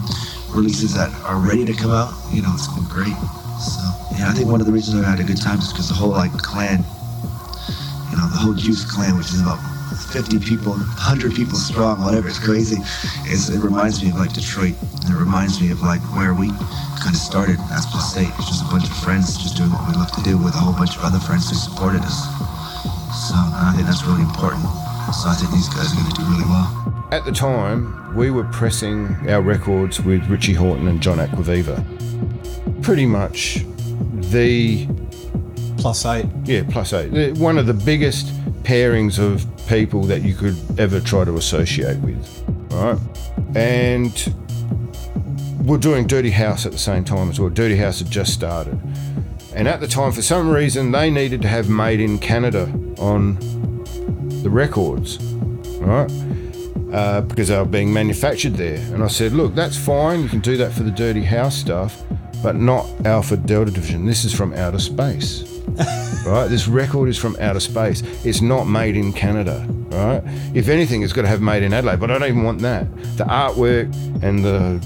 releases that are ready to come out, you know, it's been great. So, yeah, I think one of the reasons I had a good time is because the whole, like, clan, you know, the whole Juice clan, which is about 50 people, 100 people strong, whatever, it's crazy. It's, it reminds me of, like, Detroit. And it reminds me of, like, where we kind of started as Plus Eight. It's just a bunch of friends just doing what we love to do with a whole bunch of other friends who supported us. So I think that's really important. So I think these guys are going to do really well. At the time, we were pressing our records with Richie Hawtin and John Acquaviva. Pretty much the Plus eight. Yeah, plus eight. One of the biggest pairings of people that you could ever try to associate with. Right? And we're doing Dirty House at the same time as well. Dirty House had just started. And at the time, for some reason, they needed to have Made in Canada on the records. Right? Uh, because they were being manufactured there. And I said, look, that's fine. You can do that for the Dirty House stuff, but not Alpha Delta Division. This is from outer space right? This record is from outer space. It's not made in Canada, right? If anything, it's got to have made in Adelaide, but I don't even want that. The artwork and the,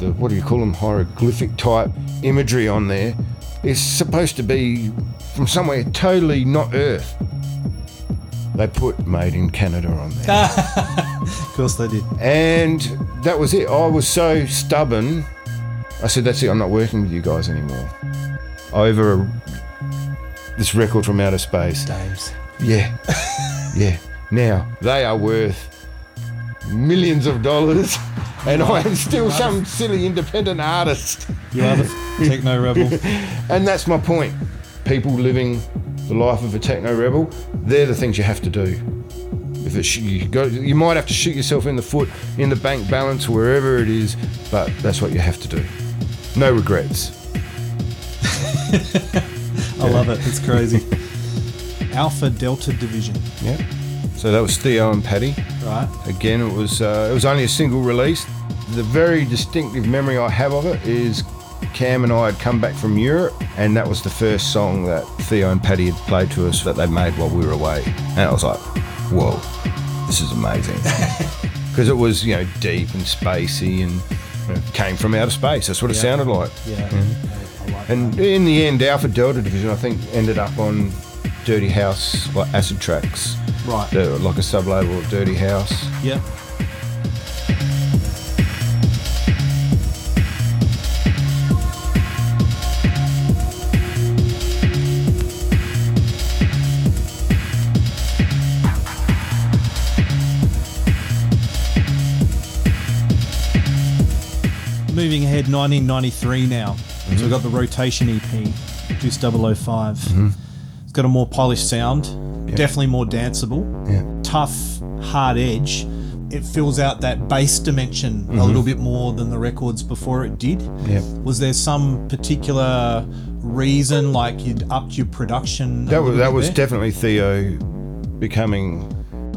the what do you call them, hieroglyphic type imagery on there is supposed to be from somewhere totally not Earth. They put made in Canada on there. Of course they did. And that was it. I was so stubborn. I said, that's it. I'm not working with you guys anymore. Over this record from outer space. Dames. Yeah. yeah. Now, they are worth millions of dollars, and I am still some silly independent artist. You are the techno rebel. And that's my point. People living the life of a techno rebel, they're the things you have to do. If it's, you, go, you might have to shoot yourself in the foot, in the bank balance, wherever it is, but that's what you have to do. No regrets. I love it. It's crazy. Alpha Delta Division. Yeah. So that was Theo and Paddee. Right. Again, it was uh, it was only a single release. The very distinctive memory I have of it is Cam and I had come back from Europe, and that was the first song that Theo and Paddee had played to us that they made while we were away, and I was like, "Whoa, this is amazing," because it was you know deep and spacey and you know, came from outer space. That's what it Yeah. sounded like. Yeah. Like And in the end, Alpha Delta Division, I think, ended up on Dirty House, like Acid Tracks. Right. The- like a sub label of Dirty House. Yeah. Moving ahead, 1993 now. So we've got the rotation EP, Juice 005. Mm-hmm. It's got a more polished sound, definitely more danceable Yeah. tough, hard edge, it fills out that bass dimension a mm-hmm. little bit more than the records before it did. Yeah. Was there some particular reason, like you'd upped your production? That was that was there? definitely Theo becoming.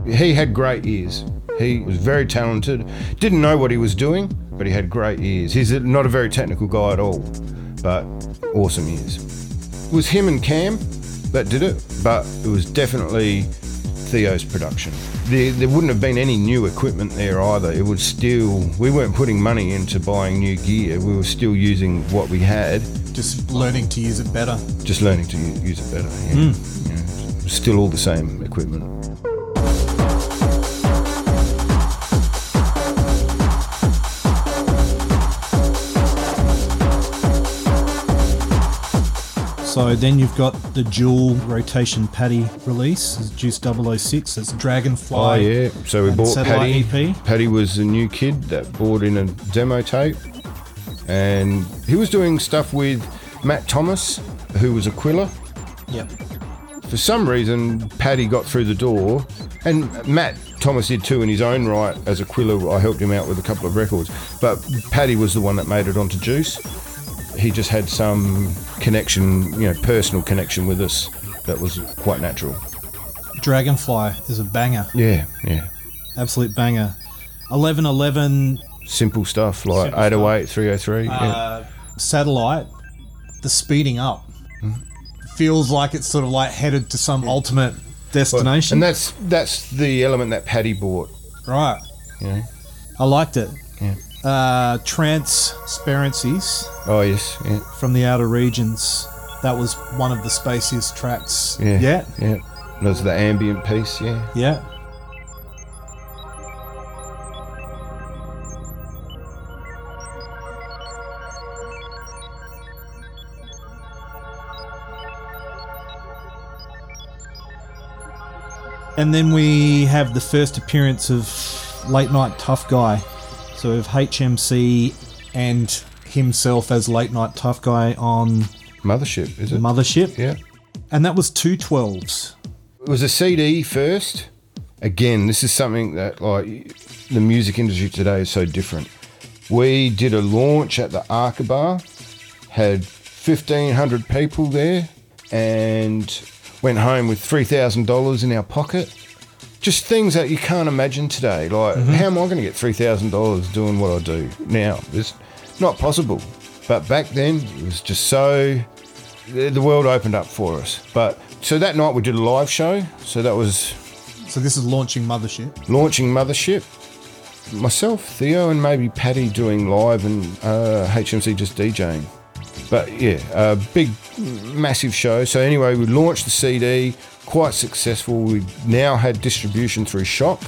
He had great ears. He was very talented. Didn't know what he was doing, but he had great ears. He's not a very technical guy at all, but awesome years. It was him and Cam that did it, but it was definitely Theo's production. There, there wouldn't have been any new equipment there either. It was still we weren't putting money into buying new gear. We were still using what we had just learning to use it better. just learning to use it better. Yeah. Hmm. Yeah. Still all the same equipment. So then you've got the dual rotation Paddee release, Juice 006, it's Dragonfly. Oh yeah. So we bought Paddee. EP. Paddee was a new kid that bought in a demo tape, and he was doing stuff with Matt Thomas, who was Aquila. Yep. For some reason, Paddee got through the door, and Matt Thomas did too in his own right. As Aquila, I helped him out with a couple of records, but Paddee was the one that made it onto Juice. He just had some connection, you know, personal connection with us that was quite natural. Dragonfly is a banger, Yeah, yeah. absolute banger. 1111 Simple stuff like Simple 808, 303. yeah. uh, satellite, the speeding up Mm-hmm. feels like it's sort of like headed to some ultimate destination. And that's that's the element that Paddee bought. right. Know? I liked it. Uh, Transparencies Oh yes, yeah, from the outer regions. That was one of the spaciest tracks yeah, yet. yeah. There's the ambient piece, yeah. Yeah. And then we have the first appearance of Late Nite Tuff Guy. So we have HMC and himself as Late Nite Tuff Guy on Mothership, is it? Mothership. yeah. And that was two twelves. It was a CD first. Again, this is something that like the music industry today is so different. We did a launch at the Arkabar, had fifteen hundred people there, and went home with three thousand dollars in our pocket. Just things that you can't imagine today. Like, how am I going to get three thousand dollars doing what I do now? It's not possible. But back then, it was just so the the world opened up for us. But so that night we did a live show. So that was So this is launching Mothership. launching Mothership. Myself, Theo, and maybe Paddee doing live and uh, HMC just DJing. But yeah, a big, massive show. So anyway, we launched the CD, quite successful. We now had distribution through Shock.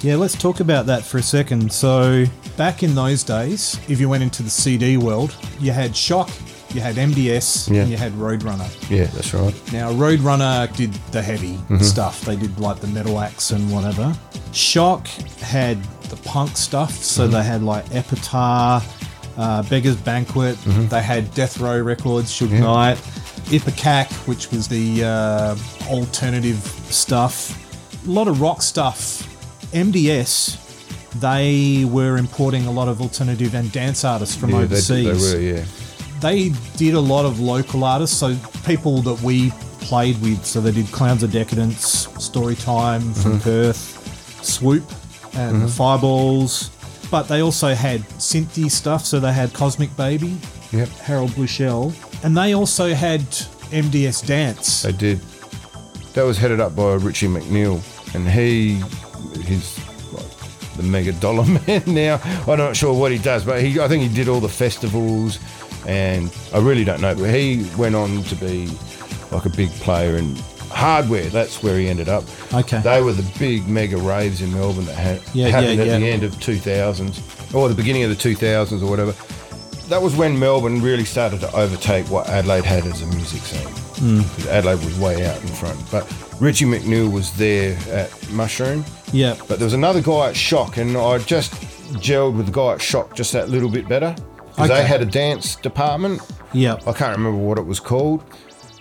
Yeah, let's talk about that for a second. So, back in those days, if you went into the CD world, you had Shock, you had MDS, Yeah. and you had Roadrunner. Yeah, that's right. Now, Roadrunner did the heavy mm-hmm. stuff. They did like the metal acts and whatever. Shock had the punk stuff. So mm-hmm. they had like Epitaph, uh, Beggar's Banquet. Mm-hmm. They had Death Row Records, Suge Knight, Ipecac, which was the uh, alternative stuff. A lot of rock stuff. MDS, they were importing a lot of alternative and dance artists from yeah, they, overseas they were, yeah. they did a lot of local artists, so people that we played with. So they did Clowns of Decadence, Storytime from Perth, Swoop, and the Fireballs. But they also had synthy stuff, so they had Cosmic Baby, Yep, Harald Blüchel, and they also had MDS Dance. they did. That was headed up by Richie McNeill, and he, he's like the mega dollar man now. I'm not sure what he does, but he, I think he did all the festivals, and I really don't know. But he went on to be like a big player in hardware. That's where he ended up. Okay. They were the big mega raves in Melbourne that ha- Yeah, happened yeah, at the end of 2000s or the beginning of the 2000s or whatever. That was when Melbourne really started to overtake what Adelaide had as a music scene. Hmm. 'Cause Adelaide was way out in front. But Richie McNeill was there at Mushroom. Yeah. But there was another guy at Shock, and I just gelled with the guy at Shock just that little bit better. Because Okay. they had a dance department. Yeah. I can't remember what it was called.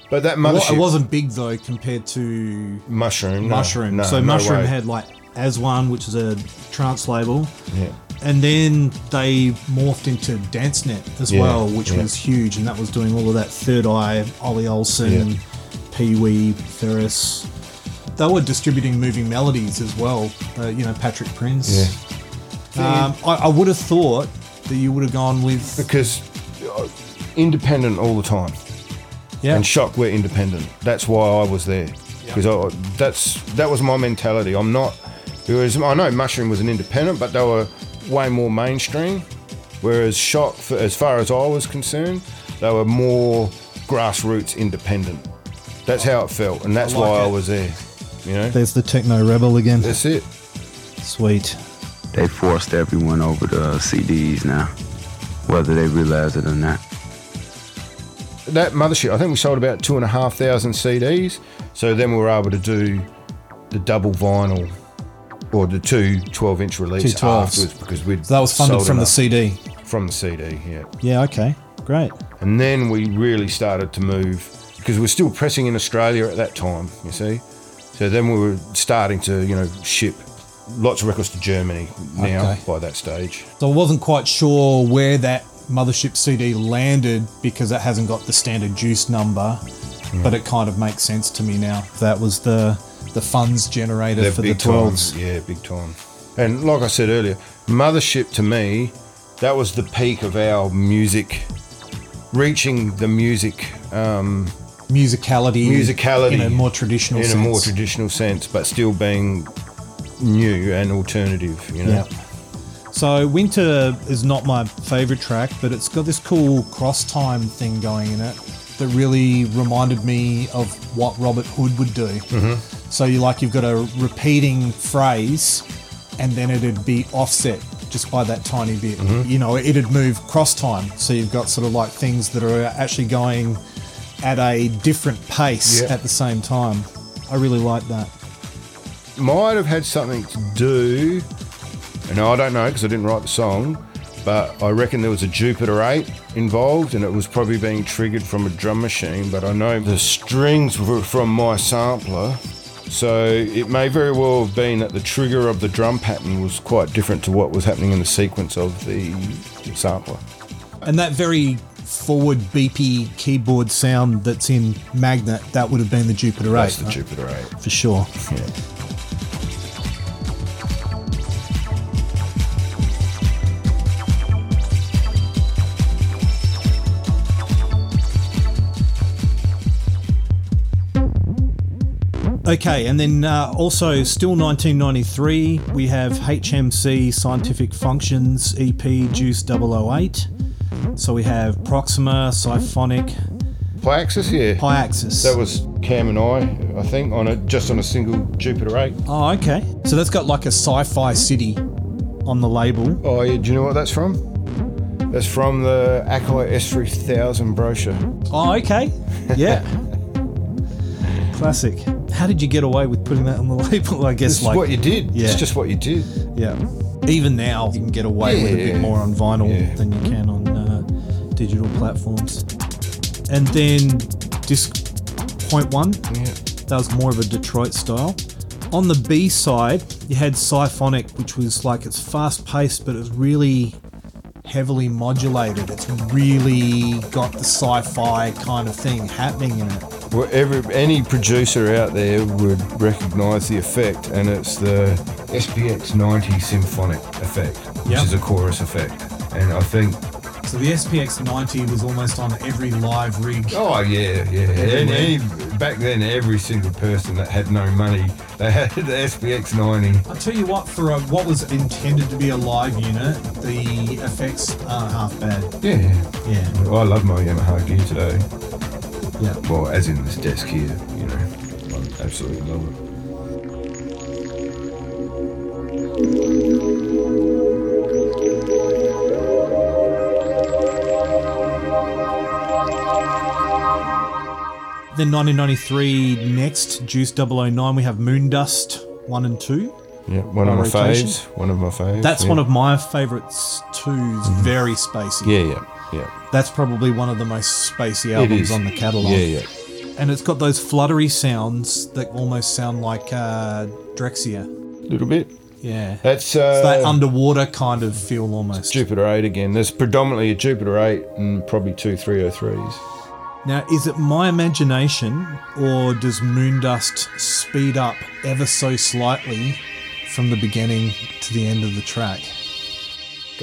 But that Well, mothership it wasn't big though compared to Mushroom. Mushroom. no, so no Mushroom way. had like As One, which is a trance label. Yeah. And then they morphed into DanceNet as Yeah, well, which yeah. was huge, and that was doing all of that Third Eye, Ollie Olsen, Yeah. Pee Wee, Ferris. They were distributing Moving Melodies as well. Uh, you know, Patrick Prince. Um, I, I would have thought that you would have gone with because uh, independent all the time. yeah, And shock we're independent. That's why I was there because that's that was my mentality. I'm not. Because I know Mushroom was an independent, but they were way more mainstream. Whereas Shock, as far as I was concerned, they were more grassroots independent. That's how it felt, and that's I like why I was there. You know, There's the Techno Rebel again. that's it. Sweet. They forced everyone over to CDs now, whether they realize it or not. that mothership, I think we sold about two and a half thousand CDs. So then we were able to do the double vinyl or the two 12 inch releases Two afterwards because we So that was funded from the CD. from the CD, yeah. Yeah. Okay. Great. And then we really started to move because we were still pressing in Australia at that time, you see. So then we were starting to, you know, ship lots of records to Germany now Okay. by that stage. So I wasn't quite sure where that Mothership CD landed because it hasn't got the standard juice number, but mm. it kind of makes sense to me now. That was the the funds generator They're for the big time. 12s. Yeah, big time. And like I said earlier, Mothership to me, that was the peak of our music, reaching the music um, Musicality, Musicality in a more traditional in sense. a more traditional sense, but still being new and alternative. You know. So Winter is not my favorite track, but it's got this cool cross time thing going in it that really reminded me of what Robert Hood would do. Mm-hmm. So you like you've got a repeating phrase, and then it'd be offset just by that tiny bit. You know, it'd move cross time. So you've got sort of like things that are actually going at a different pace at the same time. I really like that. might have had something to do, and I don't know because I didn't write the song, but I reckon there was a Jupiter 8 involved, and it was probably being triggered from a drum machine. But I know the strings were from my sampler, so it may very well have been that the trigger of the drum pattern was quite different to what was happening in the sequence of the sampler. And that very forward beepy keyboard sound that's in Magnet, that would have been the Jupiter 8. That's the right? Jupiter 8. For sure. Yeah. Okay, and then uh, also still 1993, we have HMC Scientific Functions EP Juice 008. So we have Proxima, Symphonic, Pyaxis, yeah. Pyaxis. That was Cam and I, I think, on a just on a single Jupiter 8. Oh, okay. So that's got like a sci-fi city on the label. Oh, yeah, do you know what that's from? That's from the Akai S3000 brochure. Oh, okay. Yeah. Classic. How did you get away with putting that on the label? I guess It's like what you did. Yeah. It's just what you did. Yeah. Even now, you can get away with a bit more on vinyl Yeah. than you can on uh, digital platforms. And then disc point one, Yeah. that was more of a Detroit style. On the B side, you had Symphonic, which was like it's fast paced, but it was really heavily modulated. It's really got the sci-fi kind of thing happening in it. Well, every, any producer out there would recognise the effect, and it's the SPX 90 symphonic effect, which Yep. is a chorus effect. And I think, So the SPX 90 was almost on every live rig. oh yeah, yeah. And back then, every single person that had no money, they had the SPX 90. I'll tell you what, for a, what was intended to be a live unit, the effects aren't half bad. Yeah, Yeah. Well, I love my Yamaha gear today. Yeah. Well, as in this desk here, you know, I absolutely love it. Then 1993, next, Juice 009, we have Moondust 1 and 2. Yeah, one of my rotation. faves. One of my faves. That's yeah. one of my favourites too. It's mm-hmm. very spacey. Yeah, yeah, yeah. That's probably one of the most spacey albums on the catalogue. Yeah, yeah. And it's got those fluttery sounds that almost sound like uh, Drexciya. A little bit. Yeah. That's It's that uh, underwater kind of feel almost. Jupiter 8 again. There's predominantly a Jupiter 8 and probably two 303s. Now, is it my imagination, or does Moondust speed up ever so slightly from the beginning to the end of the track?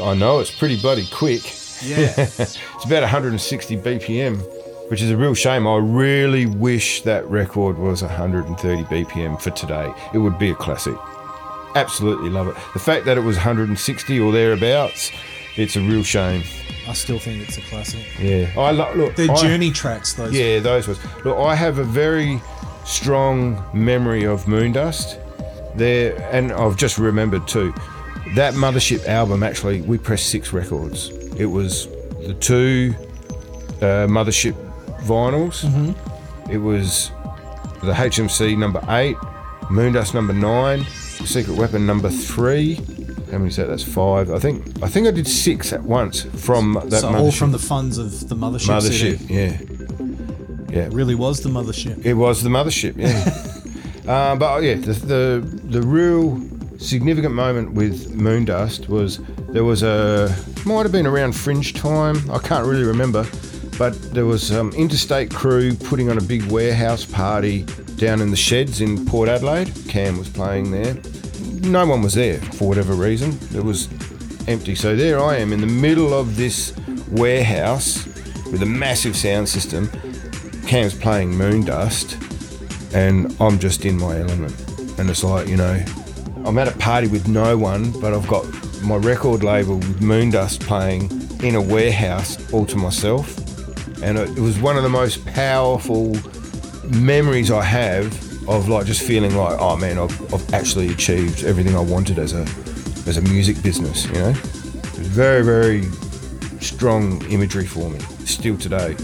I know it's pretty bloody quick. Yeah. it's about 160 BPM, which is a real shame. I really wish that record was 130 BPM for today. It would be a classic. Absolutely love it. The fact that it was 160 or thereabouts, it's a real shame. I still think it's a classic. Yeah, I lo- look. They're I- journey tracks, those. Yeah, those ones. Look, I have a very strong memory of Moondust. There, and I've just remembered too. That Mothership album actually, we pressed six records. It was the two uh, Mothership vinyls. Mm-hmm. It was the HMC number eight, Moondust number nine, Secret Weapon number three. How many is that? That's five. I think. I think I did six at once from that so Mothership. all from the funds of the mothership. Mothership, yeah. Yeah, It really was the mothership. it was the mothership, yeah. uh, but oh, yeah, the, the the real significant moment with Moondust was there was a might have been around Fringe time. I can't really remember, but there was some interstate crew putting on a big warehouse party down in the sheds in Port Adelaide. Cam was playing there. No one was there for whatever reason. It was empty. So there I am in the middle of this warehouse with a massive sound system. Cam's playing Moondust, and I'm just in my element. And it's like, you know, I'm at a party with no one, but I've got my record label with Moondust playing in a warehouse all to myself. And it was one of the most powerful memories I have of like just feeling like, oh man, I've, I've actually achieved everything I wanted as a as a music business, you know? It was very, very strong imagery for me, still today.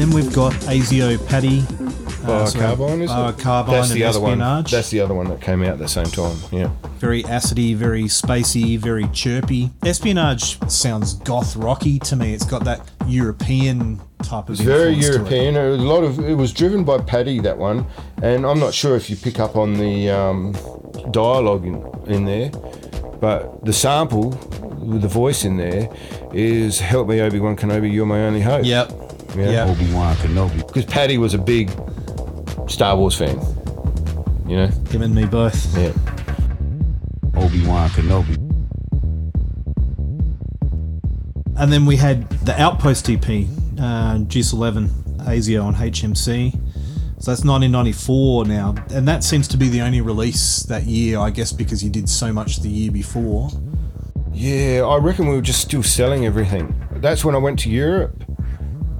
Then we've got Azio Paddee. Sorry, Carbine, is it? Carbine That's and the other one. Espionage. That's the other one that came out at the same time. Yeah. very acidy, very spacey, very chirpy. Espionage sounds goth rocky to me. It's got that European type of It's very influence to it. European. A lot of it was driven by Paddee that one, and I'm not sure if you pick up on the um, dialogue in, in there, but the sample with the voice in there is "Help me, Obi Wan Kenobi, you're my only hope." Yep. Yeah. Yep. Obi Wan Kenobi. Because Paddee was a big Star Wars fan. You know. Him and me both. Yeah. Obi Wan Kenobi. And then we had the Outpost EP, uh, Juice 11, ASIO on HMC. So that's 1994 now. And that seems to be the only release that year, I guess, because you did so much the year before. Yeah, I reckon we were just still selling everything. That's when I went to Europe,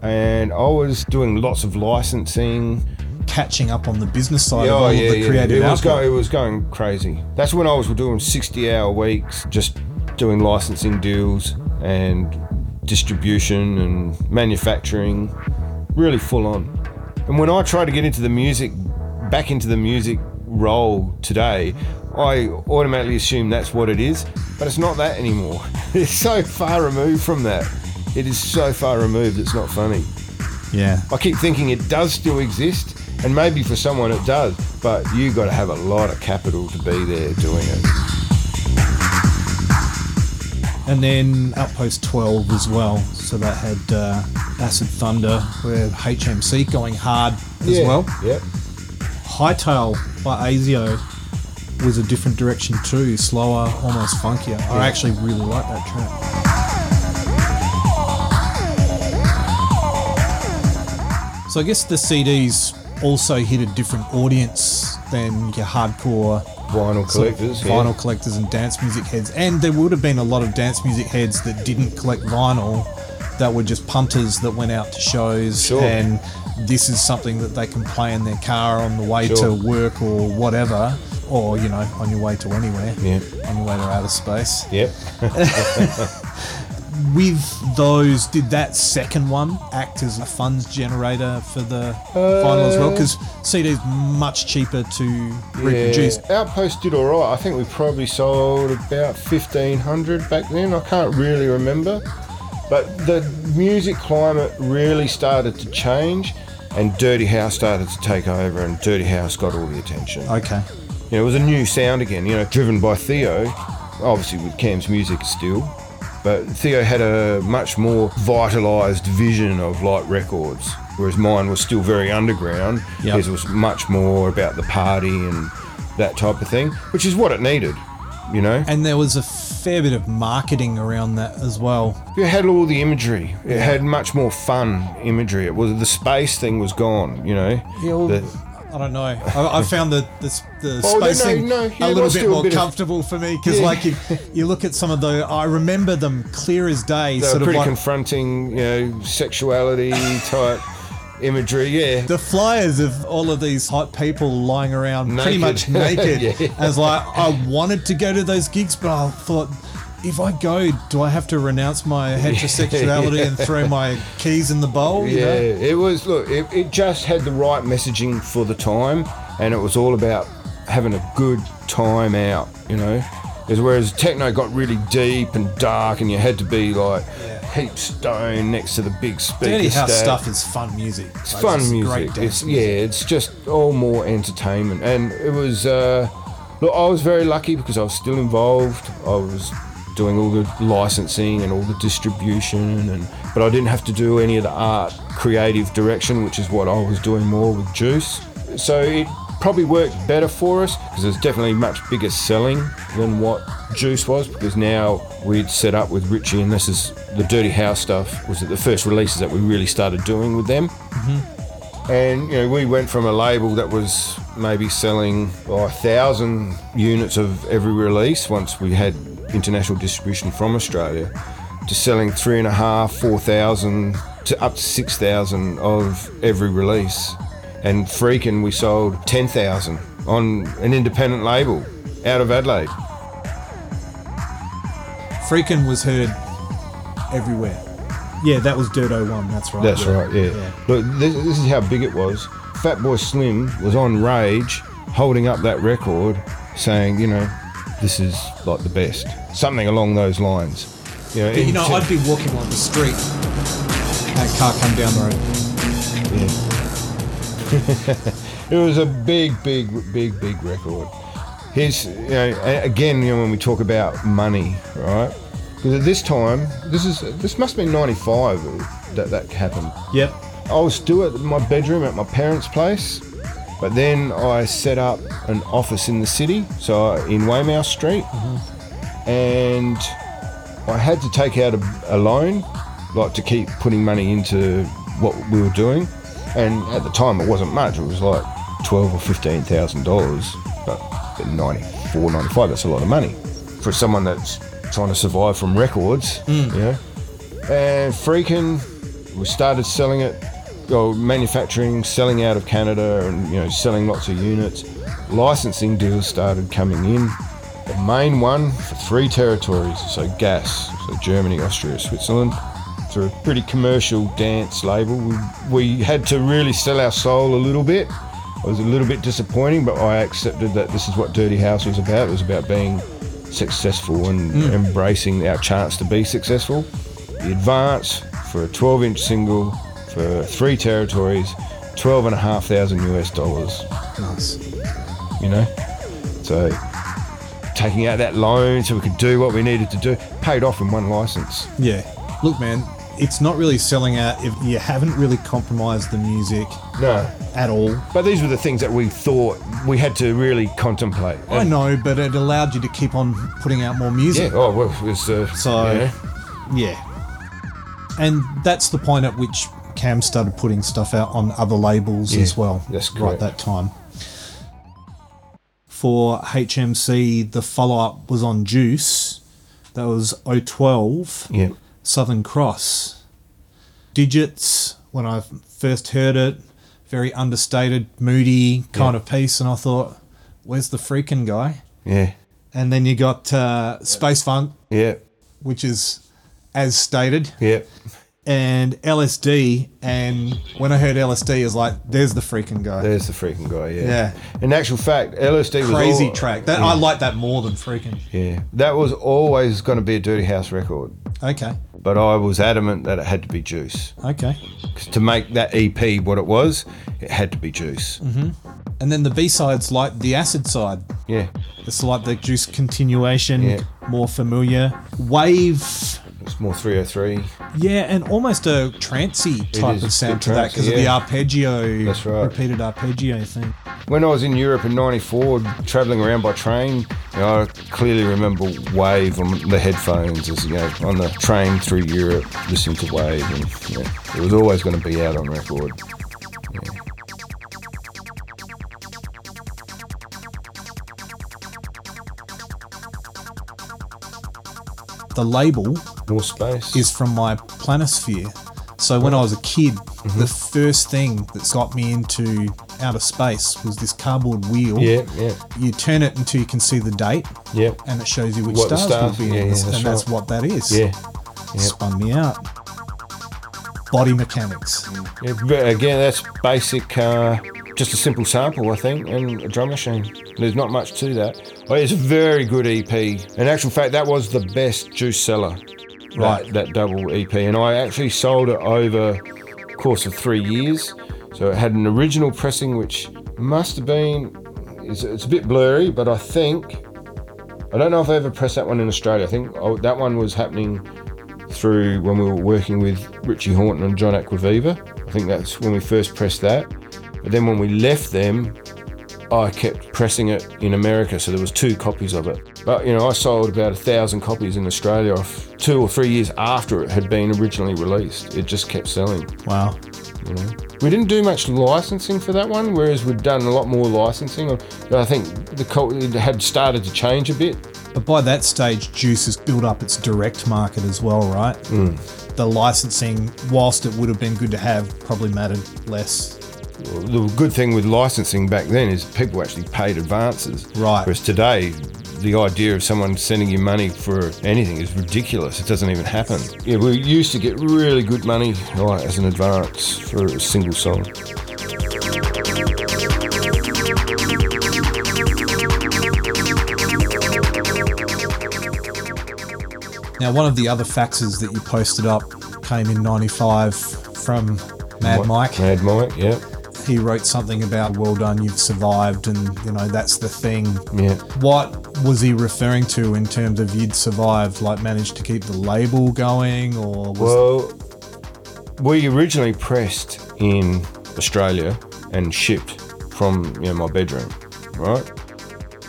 and I was doing lots of licensing. Catching up on the business side Yeah, of all yeah, of the yeah. creative It was, go, it was going crazy. That's when I was doing 60 hour weeks, just doing licensing deals and distribution and manufacturing, really full on. And when I try to get into the music, back into the music role today, I automatically assume that's what it is, but it's not that anymore. It's so far removed from that. It is so far removed, it's not funny. yeah. I keep thinking it does still exist, and maybe for someone it does, but you got to have a lot of capital to be there doing it. And then Outpost 12 as well. So that had uh, Acid Thunder, with HMC going hard as well. Yep. Hightail by Azio was a different direction too, slower, almost funkier. I actually really like that track. So I guess the CDs also hit a different audience than your hardcore Vinyl sort of collectors. yeah. vinyl collectors and dance music heads. And there would have been a lot of dance music heads that didn't collect vinyl that were just punters that went out to shows Sure. and this is something that they can play in their car on the way Sure. to work or whatever. Or, you know, on your way to anywhere. Yeah. On your way to outer space. Yep. With those, did that second one act as a funds generator for the final as well? Uh, because CD is much cheaper to reproduce. Yeah. Outpost did all right. I think we probably sold about 1,500 back then. I can't really remember. But the music climate really started to change, and Dirty House started to take over, and Dirty House got all the attention. Okay. You know, it was a new sound again, you know, driven by Theo, obviously with Cam's music still. But Theo had a much more vitalised vision of light records, whereas mine was still very underground. Yep. His was much more about the party and that type of thing, which is what it needed, you know. And there was a fair bit of marketing around that as well. It had all the imagery. It had much more fun imagery. It was the space thing was gone, you know. Yeah, well, The- I don't know. I, I found the the, the Oh, no, space no, yeah, a little bit more bit of- comfortable for me because, Yeah. like, you, you look at some of the. I remember them clear as day. they were sort of pretty like confronting, you know, sexuality type imagery. Yeah, the flyers of all of these hot people lying around pretty much naked. Yeah. As like, I wanted to go to those gigs, but I thought. If I go, do I have to renounce my heterosexuality and throw my keys in the bowl? you Yeah, know? it was. Look, it, it just had the right messaging for the time, and it was all about having a good time out. You know, is whereas techno got really deep and dark, and you had to be like heap stone next to the big speaker. Dirty House stuff is fun music. It's fun music. It's yeah, it's just all more entertainment, and it was. Uh, look, I was very lucky because I was still involved. I was doing all the licensing and all the distribution, and but I didn't have to do any of the art, creative direction, which is what I was doing more with Juice. So it probably worked better for us because it's definitely much bigger selling than what Juice was because now we'd set up with Richie, and this is the Dirty House stuff. Was it the first releases that we really started doing with them? Mm-hmm. And you know, we went from a label that was maybe selling oh, a thousand units of every release once we had international distribution from Australia, to selling three and a half, four thousand to up to six thousand of every release. And Freakin' we sold ten thousand on an independent label out of Adelaide. Freakin' was heard everywhere. Yeah, that was Dirt 01, that's right. That's right, yeah. Look, this, this is how big it was. Fatboy Slim was on Rage holding up that record saying, you know, this is like the best. Something along those lines. You know, But, you know, I'd be walking on the street. That car come down the road. Yeah. it was a big, big, big, big record. Here's, you know, again, you know, when we talk about money, right? Because at this time, this is this must been '95 that that happened. Yep. I was still at my bedroom at my parents' place, but then I set up an office in the city, so in Weymouth Street, mm-hmm. and I had to take out a, a loan, like to keep putting money into what we were doing. And at the time, it wasn't much. It was like twelve or fifteen thousand dollars, but in 94, 95, that's a lot of money for someone that's trying to survive from records. Mm. You know, and freaking, we started selling it, or manufacturing, selling out of Canada, and you know, selling lots of units. Licensing deals started coming in. The main one for three territories, so gas, so Germany, Austria, Switzerland. Through a pretty commercial dance label, we, we had to really sell our soul a little bit. It was a little bit disappointing, but I accepted that this is what Dirty House was about. It was about being successful and hmm. embracing our chance to be successful. The advance for a 12 inch single for three territories, 12 and a half thousand US dollars, Nice. you know? So taking out that loan so we could do what we needed to do, paid off in one license. Yeah. Look, man, it's not really selling out if you haven't really compromised the music No. at all. But these were the things that we thought we had to really contemplate. I know, but it allowed you to keep on putting out more music Yeah, oh, well, it was, uh, So- yeah. Yeah. And that's the point at which Cam started putting stuff out on other labels Yeah, as well. that's Right that time. For HMC, the follow up was on Juice. That was 012 Yeah. Southern Cross. Digits, when I first heard it, very understated, moody kind Yeah. of piece, and I thought, where's the freaking guy? Yeah. And then you got uh, Space Funk, Yeah. which is as stated, Yeah. And LSD. And when I heard LSD, I was like, there's the freaking guy. There's the freaking guy, yeah. Yeah. In actual fact, LSD was Crazy all- track. That. I like that more than freaking. Yeah, that was always going to be a Dirty House record, Okay. but I was adamant that it had to be Juice. Okay. 'Cause to make that EP what it was, it had to be Juice. Mm-hmm. And then the B sides, like the acid side. Yeah, It's like the juice continuation, Yeah. more familiar. Wave, it's more 303. yeah, and almost a trancey type of sound to that because of the arpeggio, That's right. repeated arpeggio thing. When I was in Europe in '94, traveling around by train, you know, I clearly remember Wave on the headphones as you know on the train through Europe, listening to Wave, and you know, it was always going to be out on record. The label Space. is from my planisphere. So when I was a kid, Mm-hmm. the first thing that got me into outer space was this cardboard wheel. yeah, yeah, You turn it until you can see the date, yeah, and it shows you which What stars, stars- will be yeah, in, yeah, and that's that's what that is. yeah. Yep. Spun me out. Body mechanics. Yeah, again, that's basic, uh, just a simple sample, I think, and a drum machine. There's not much to that. But it's a very good EP. In actual fact, that was the best juice seller. That- Right. That, double EP. And I actually sold it over course of three years. So it had an original pressing, which must have been, it's, it's a bit blurry, but I think, I don't know if I ever pressed that one in Australia. I think oh, that one was happening through when we were working with Richie Hawtin and John Acquaviva. I think that's when we first pressed that. But then when we left them, I kept pressing it in America, so there was two copies of it. But you know, I sold about a thousand copies in Australia off two or three years after it had been originally released. It just kept selling. Wow. You know, we didn't do much licensing for that one, whereas we'd done a lot more licensing. I think the cult had started to change a bit. But by that stage, Juice has built up its direct market as well, right? Hmm. The licensing, whilst it would have been good to have, probably mattered less. The good thing with licensing back then is people actually paid advances. Right. Whereas today, the idea of someone sending you money for anything is ridiculous. It doesn't even happen. Yeah, we used to get really good money as an advance for a single song. Now, one of the other faxes that you posted up came in 95 from Mad Mike. Mad Mike, yeah. He wrote something about, well done, you've survived, and, you know, that's the thing. Yeah. What was he referring to in terms of you'd survived? Like, managed to keep the label going, or was Well, we originally pressed in Australia and shipped from you know, my bedroom, right?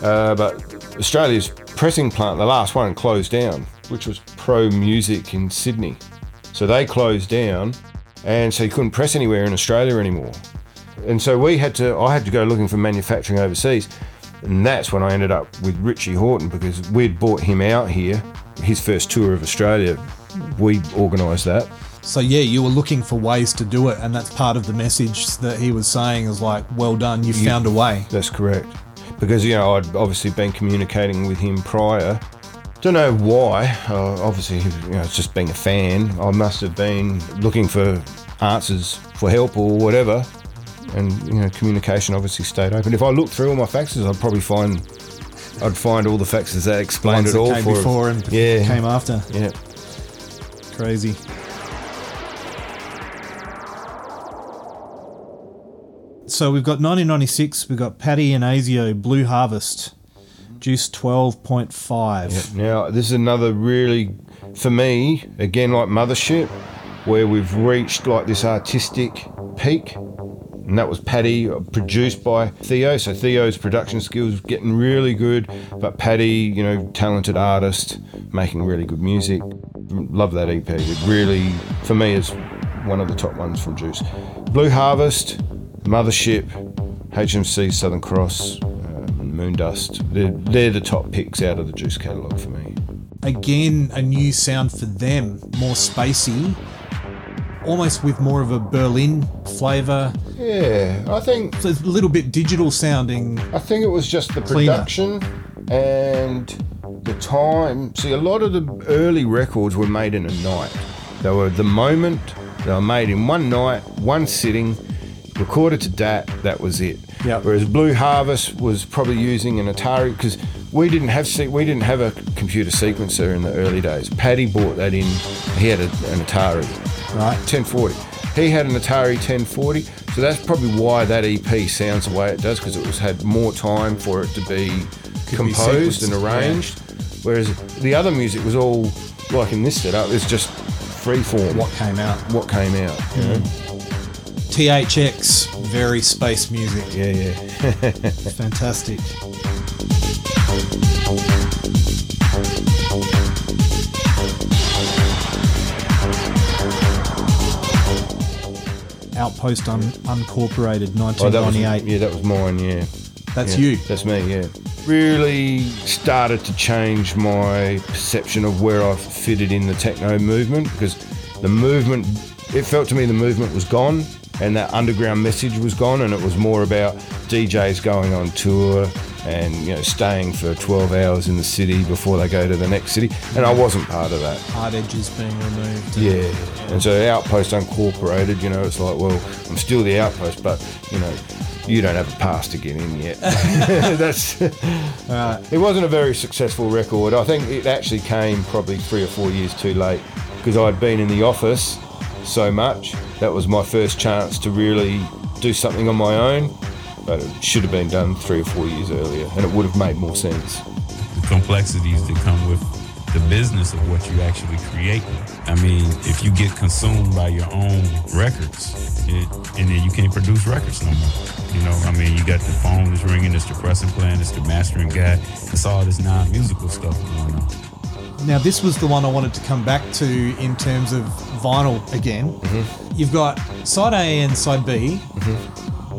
Uh, but Australia's pressing plant, the last one, closed down, which was Pro Music in Sydney. So they closed down, and so you couldn't press anywhere in Australia anymore. And so we had to, I had to go looking for manufacturing overseas. And that's when I ended up with Richie Hawtin because we'd bought him out here. His first tour of Australia, we organised that. So yeah, you were looking for ways to do it, and that's part of the message that he was saying is like, well done, you found a way. That's correct. Because, you know, I'd obviously been communicating with him prior. Don't know why. Uh, obviously, you know, it's just being a fan. I must have been looking for answers for help or whatever. And, you know, communication obviously stayed open. If I looked through all my faxes, I'd probably find I'd find all the faxes that explained it that all came for before and yeah, came after. yeah. Crazy. So we've got 1996. We've got Paddee and Azio Blue Harvest, Juice 12.5. Now, this is another really, for me, again, like Mothership, where we've reached like this artistic peak. And that was Paddee, uh, produced by Theo. So Theo's production skills getting really good, but Paddee, you know, talented artist, making really good music. Love that EP. It really, for me, is one of the top ones from Juice. Blue Harvest, Mothership, HMC Southern Cross, um, Moondust. They're, they're the top picks out of the Juice catalogue for me. Again, a new sound for them, more spacey, almost with more of a Berlin flavour. Yeah, I think So it's a little bit digital sounding. I think it was just the Cleaner. production and the time. See, a lot of the early records were made in a night. They were the moment. They were made in one night, one sitting, recorded to DAT. That was it. Yep. Whereas Blue Harvest was probably using an Atari because we didn't have se- we didn't have a computer sequencer in the early days. Paddee bought that in. He had a, an Atari. Right. 1040. He had an Atari 1040, so that's probably why that EP sounds the way it does because it was had more time for it to be be composed and sequenced, yeah. arranged. Whereas the other music was all like in this setup, it's just free form. What came out? what came out? You know? THX, very space music. Yeah, yeah. Fantastic. Outpost Un- Uncorporated, Oh, that was, 1998. yeah, that was mine. Yeah. That's Yeah, you. That's me, yeah. Really started to change my perception of where I fitted in the techno movement because the movement, it felt to me the movement was gone and that underground message was gone and it was more about DJs going on tour and, you know, staying for 12 hours in the city before they go to the next city. And I wasn't part of that. Hard edges being removed. Yeah. And so Outpost Uncorporated, you know, it's like, well, I'm still the Outpost, but, you know, you don't have a pass to get in yet. That's. It wasn't a very successful record. I think it actually came probably three or four years too late because I'd been in the office so much. That was my first chance to really do something on my own, but it should have been done three or four years earlier and it would have made more sense. the complexities that come with the business of what you actually create. I mean, if you get consumed by your own records, it, and then you can't produce records no more. You know, I mean, you got the phone that's ringing, it's the pressing plan, it's the mastering guy, it's all this non-musical stuff going on. Now, this was the one I wanted to come back to in terms of vinyl again. Mm-hmm. You've got side A and side B.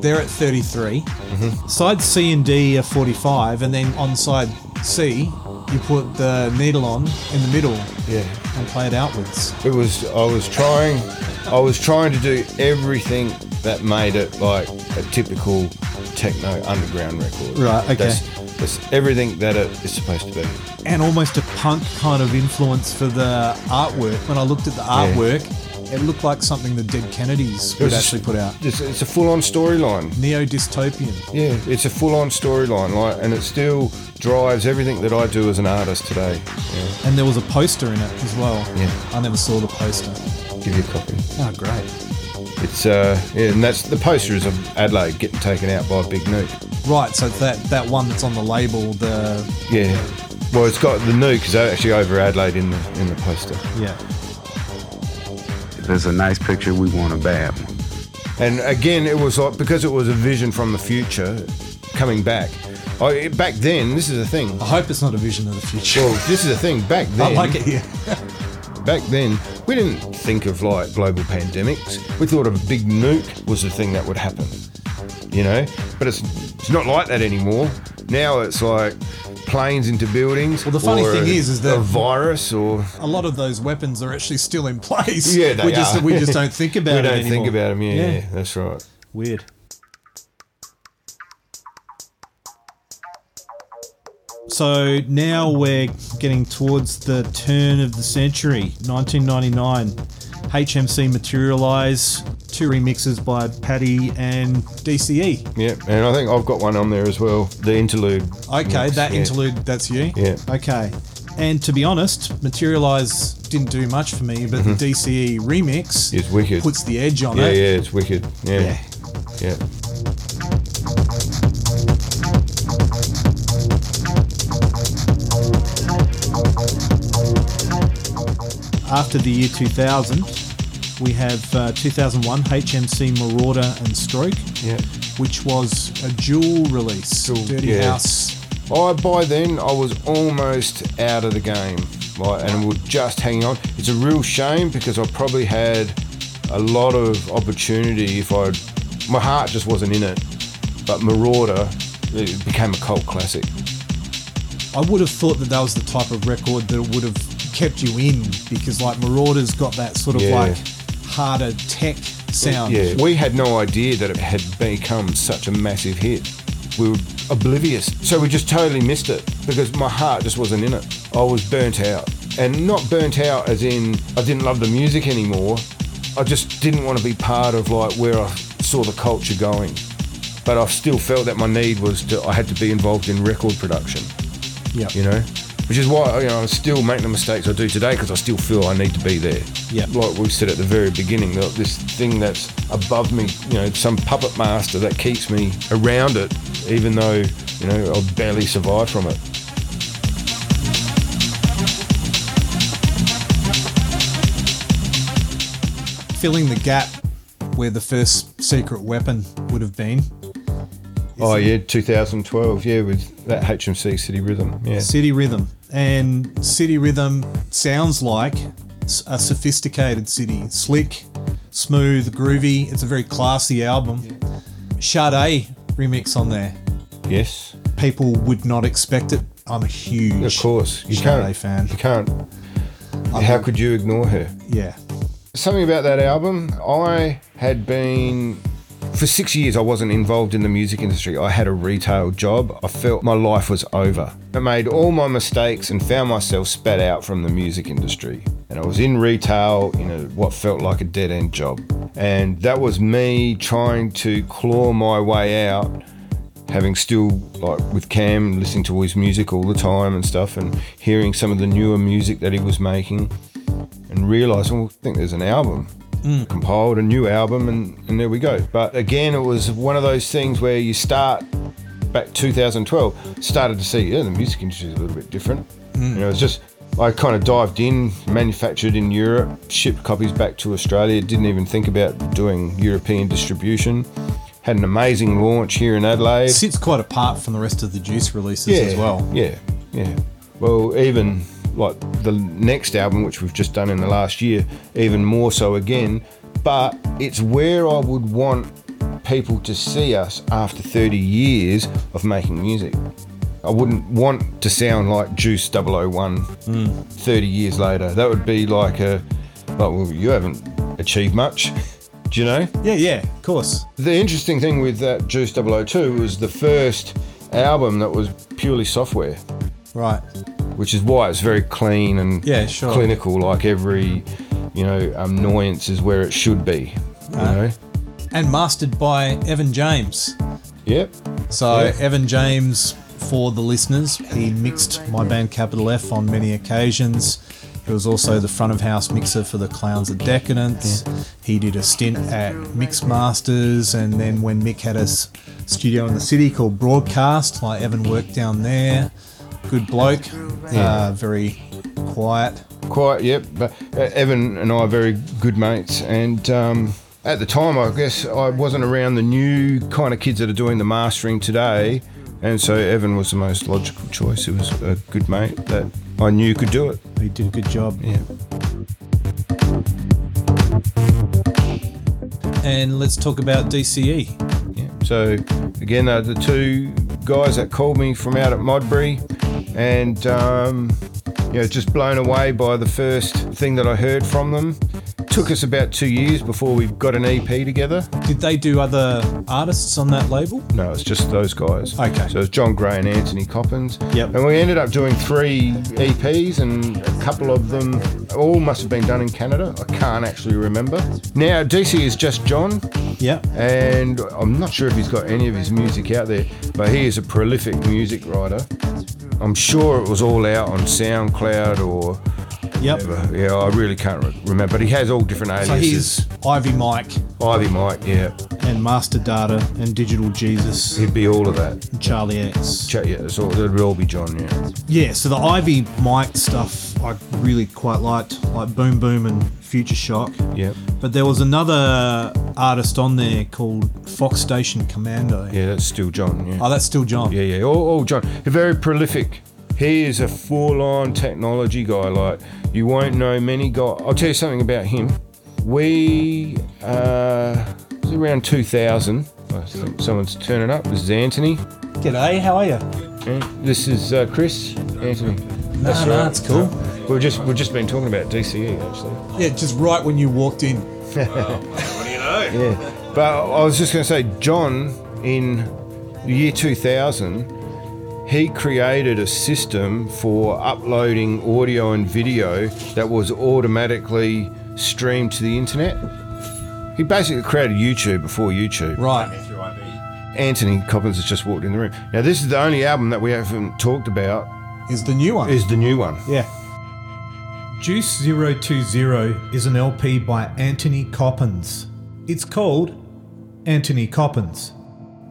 They're at 33. Mm-hmm. Side C and D are 45, and then on side C, you put the needle on in the middle Yeah. and play it outwards. It was I was trying I was trying to do everything that made it like a typical techno underground record. Right, okay. That's, It's everything that it is supposed to be. and almost a punk kind of influence for the artwork. When I looked at the artwork, it looked like something the Dead Kennedys would actually put out. It's, it's a full-on storyline. Neo dystopian. Yeah, it's a full-on storyline, like, and it still drives everything that I do as an artist today. Yeah, And there was a poster in it as well. Yeah. I never saw the poster. give you a copy. Oh, great. It's uh, yeah, and that's the poster is of Adelaide getting taken out by a big nuke. Right, so that that one that's on the label, the Yeah, well, it's got the nuke is actually over Adelaide in the in the poster. yeah. If it's a nice picture, we want a bad one. And again, it was like because it was a vision from the future coming back. I, back then, this is a thing. I hope it's not a vision of the future. Well, this is a thing. Back then, I like it here. back then, we didn't think of like global pandemics. We thought a big nuke was the thing that would happen. You know, but it's it's not like that anymore. Now it's like planes into buildings. Well, the funny thing a- is- is that- a virus or a lot of those weapons are actually still in place. yeah, they we just are. we just don't think about we it don't anymore. think about them. Yeah, Yeah. yeah, that's right. Weird. So now we're getting towards the turn of the century, 1999. HMC Materialize, two remixes by Paddee and DCE. Yeah, and I think I've got one on there as well. The interlude. Okay, mix, that yeah. interlude, that's you? Yeah. Okay. And to be honest, Materialize didn't do much for me, but the mm-hmm. DCE remix is wicked. puts the edge on Yeah, it. yeah, it's wicked. Yeah, Yeah. yeah. After the year 2000, we have uh, 2001 HMC Marauder and Stroke, Yeah. which was a dual release. Dual, Dirty yeah. House. I by then I was almost out of the game, like, and we're just hanging on. It's a real shame because I probably had a lot of opportunity if I, my heart just wasn't in it. But Marauder, it became a cult classic. I would have thought that that was the type of record that would have kept you in because, like, Marauder's got that sort of Yeah. like harder tech sound. Yeah, we had no idea that it had become such a massive hit. We were oblivious, so we just totally missed it because my heart just wasn't in it. I was burnt out, and not burnt out as in I didn't love the music anymore. I just didn't want to be part of like where I saw the culture going. But I still felt that my need was to I had to be involved in record production Yeah. you know which is why you know I still make the mistakes I do today because I still feel I need to be there Yeah. like we said at the very beginning that this thing that's above me you know some puppet master that keeps me around it even though you know I'll barely survive from it Filling the gap where the first secret weapon would have been. Oh yeah 2012 yeah with that HMC City Rhythm yeah City Rhythm. And City Rhythm sounds like a sophisticated city. Slick, smooth, groovy. It's a very classy album. Sade remix on there. yes People would not expect it. I'm a huge of course you Sade can't fan. you can't how could you ignore her Yeah. something about that album. I had been for six years. I wasn't involved in the music industry. I had a retail job. I felt my life was over. I made all my mistakes and found myself spat out from the music industry. And I was in retail in a, what felt like a dead end job. And that was me trying to claw my way out having still like with Cam listening to his music all the time and stuff and hearing some of the newer music that he was making and realizing well, I think there's an album. Mm. Compiled a new album and, and there we go. But again, it was one of those things where you start back 2012, started to see, yeah, the music industry is a little bit different. Mm. You know, it's just, I kind of dived in, manufactured in Europe, shipped copies back to Australia, didn't even think about doing European distribution. Had an amazing launch here in Adelaide. sits quite apart from the rest of the Juice releases as well. Yeah, yeah. Well, even like the next album, which we've just done in the last year, even more so again. But it's where I would want people to see us after 30 years of making music. I wouldn't want to sound like Juice 001 30 years later. That would be like a, like, well, you haven't achieved much. Do you know? Yeah, yeah, of course. The interesting thing with that Juice 002 was the first album that was purely software, Right. which is why it's very clean and Yeah, sure. clinical. Like every, you know, annoyance is where it should be. You uh, know. And mastered by Evan James. Yep. So Yeah. Evan James, for the listeners, he mixed my band Capital F on many occasions. He was also the front of house mixer for the Clowns of Decadence. He did a stint at Mix Masters, and then when Mick had a studio in the city called Broadcast, like Evan worked down there. Good bloke, uh, very quiet. Quiet, yep. But uh, Evan and I are very good mates, and um, at the time, I guess I wasn't around the new kind of kids that are doing the mastering today, and so Evan was the most logical choice. He was a good mate that I knew could do it. He did a good job. Yeah. And let's talk about DCE. Yeah. So again, they're the two guys that called me from out at Modbury, and um, you know, just blown away by the first thing that I heard from them. Took us about two years before we got an EP together. Did they do other artists on that label? No, it's just those guys. Okay. So it's John Gray and Anthony Coppins. Yep. And we ended up doing three EPs, and a couple of them all must have been done in Canada. I can't actually remember. Now DC is just John, Yeah. and I'm not sure if he's got any of his music out there, but he is a prolific music writer. I'm sure it was all out on SoundCloud or Yep. whatever. Yeah, I really can't re- remember. But he has all different aliases. So he's Ivy Mike Ivy Mike, yeah, and Master Data and Digital Jesus he'd be all of that. and Charlie X. Ch- Yeah, all, it'd all be John, yeah. Yeah, so the Ivy Mike stuff I really quite liked, like Boom Boom and Future Shock. Yep. But there was another artist on there called Fox Station Commando. Yeah, that's still John. Yeah, Oh, that's still John. yeah, yeah. All, all John. Very prolific. He is a full-on technology guy. Like you won't know many guys. I'll tell you something about him. We uh, it was around 2000. I think someone's turning up. This is Anthony. G'day, how are you? This is uh, Chris. Anthony. No, no, it's cool. We've just we've just been talking about DCE actually. Yeah, just right when you walked in. What do you know? Yeah. But I was just going to say, John, in the year 2000, he created a system for uploading audio and video that was automatically streamed to the internet. He basically created YouTube before YouTube. Right. Anthony Coppins has just walked in the room. Now, this is the only album that we haven't talked about. Is the new one. Is the new one? yeah. Juice 020 is an LP by Anthony Coppins. It's called Anthony Coppins.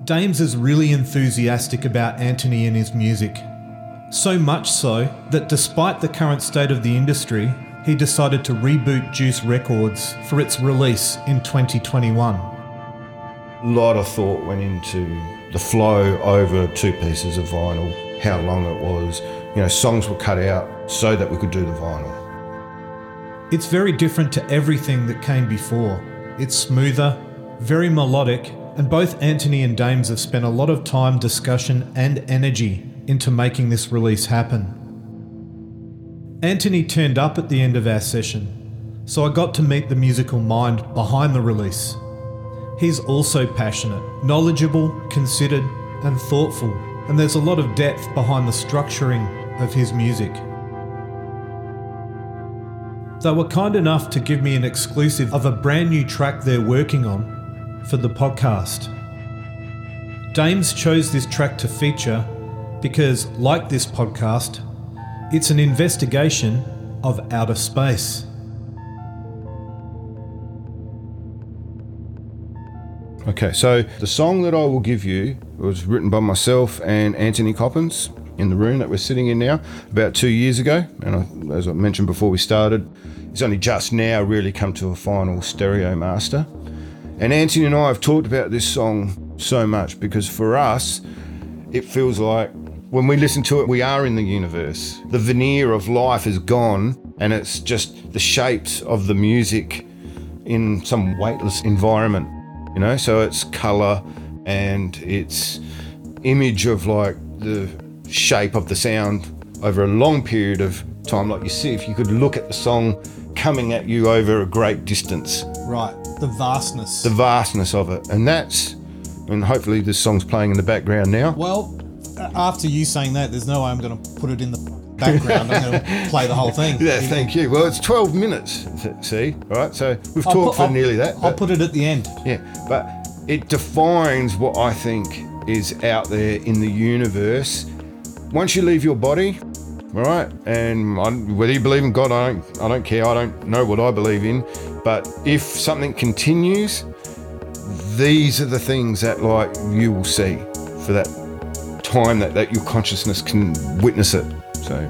Dames is really enthusiastic about Anthony and his music. So much so that despite the current state of the industry, he decided to reboot Juice Records for its release in 2021. A lot of thought went into the flow over two pieces of vinyl, how long it was. You know, songs were cut out so that we could do the vinyl. It's very different to everything that came before. It's smoother, very melodic, and both Anthony and Dames have spent a lot of time, discussion, and energy into making this release happen. Anthony turned up at the end of our session, so I got to meet the musical mind behind the release. He's also passionate, knowledgeable, considered, and thoughtful, and there's a lot of depth behind the structuring of his music. They were kind enough to give me an exclusive of a brand new track they're working on for the podcast. Dames chose this track to feature because, like this podcast, it's an investigation of outer space. Okay, so the song that I will give you was written by myself and Anthony Coppins in the room that we're sitting in now about two years ago. And I, as I mentioned before we started, it's only just now really come to a final stereo master. And Anthony and I have talked about this song so much because for us, it feels like when we listen to it, we are in the universe. The veneer of life is gone, and it's just the shapes of the music in some weightless environment, you know. So it's color and it's image of like the shape of the sound over a long period of time. Like you see, if you could look at the song coming at you over a great distance, Right. The vastness. the vastness of it, and that's, and hopefully this song's playing in the background now. well, after you saying that, there's no way I'm going to put it in the background. I'm going to play the whole thing. Yeah, thank you. Well, it's 12 minutes, see? All right, so we've I'll talked put- for I'll- nearly that. I'll put it at the end. Yeah, but it defines what I think is out there in the universe. Once you leave your body, all right, and I, whether you believe in God, I don't, I don't care. I don't know what I believe in, but if something continues, these are the things that like you will see for that time that, that your consciousness can witness it. So.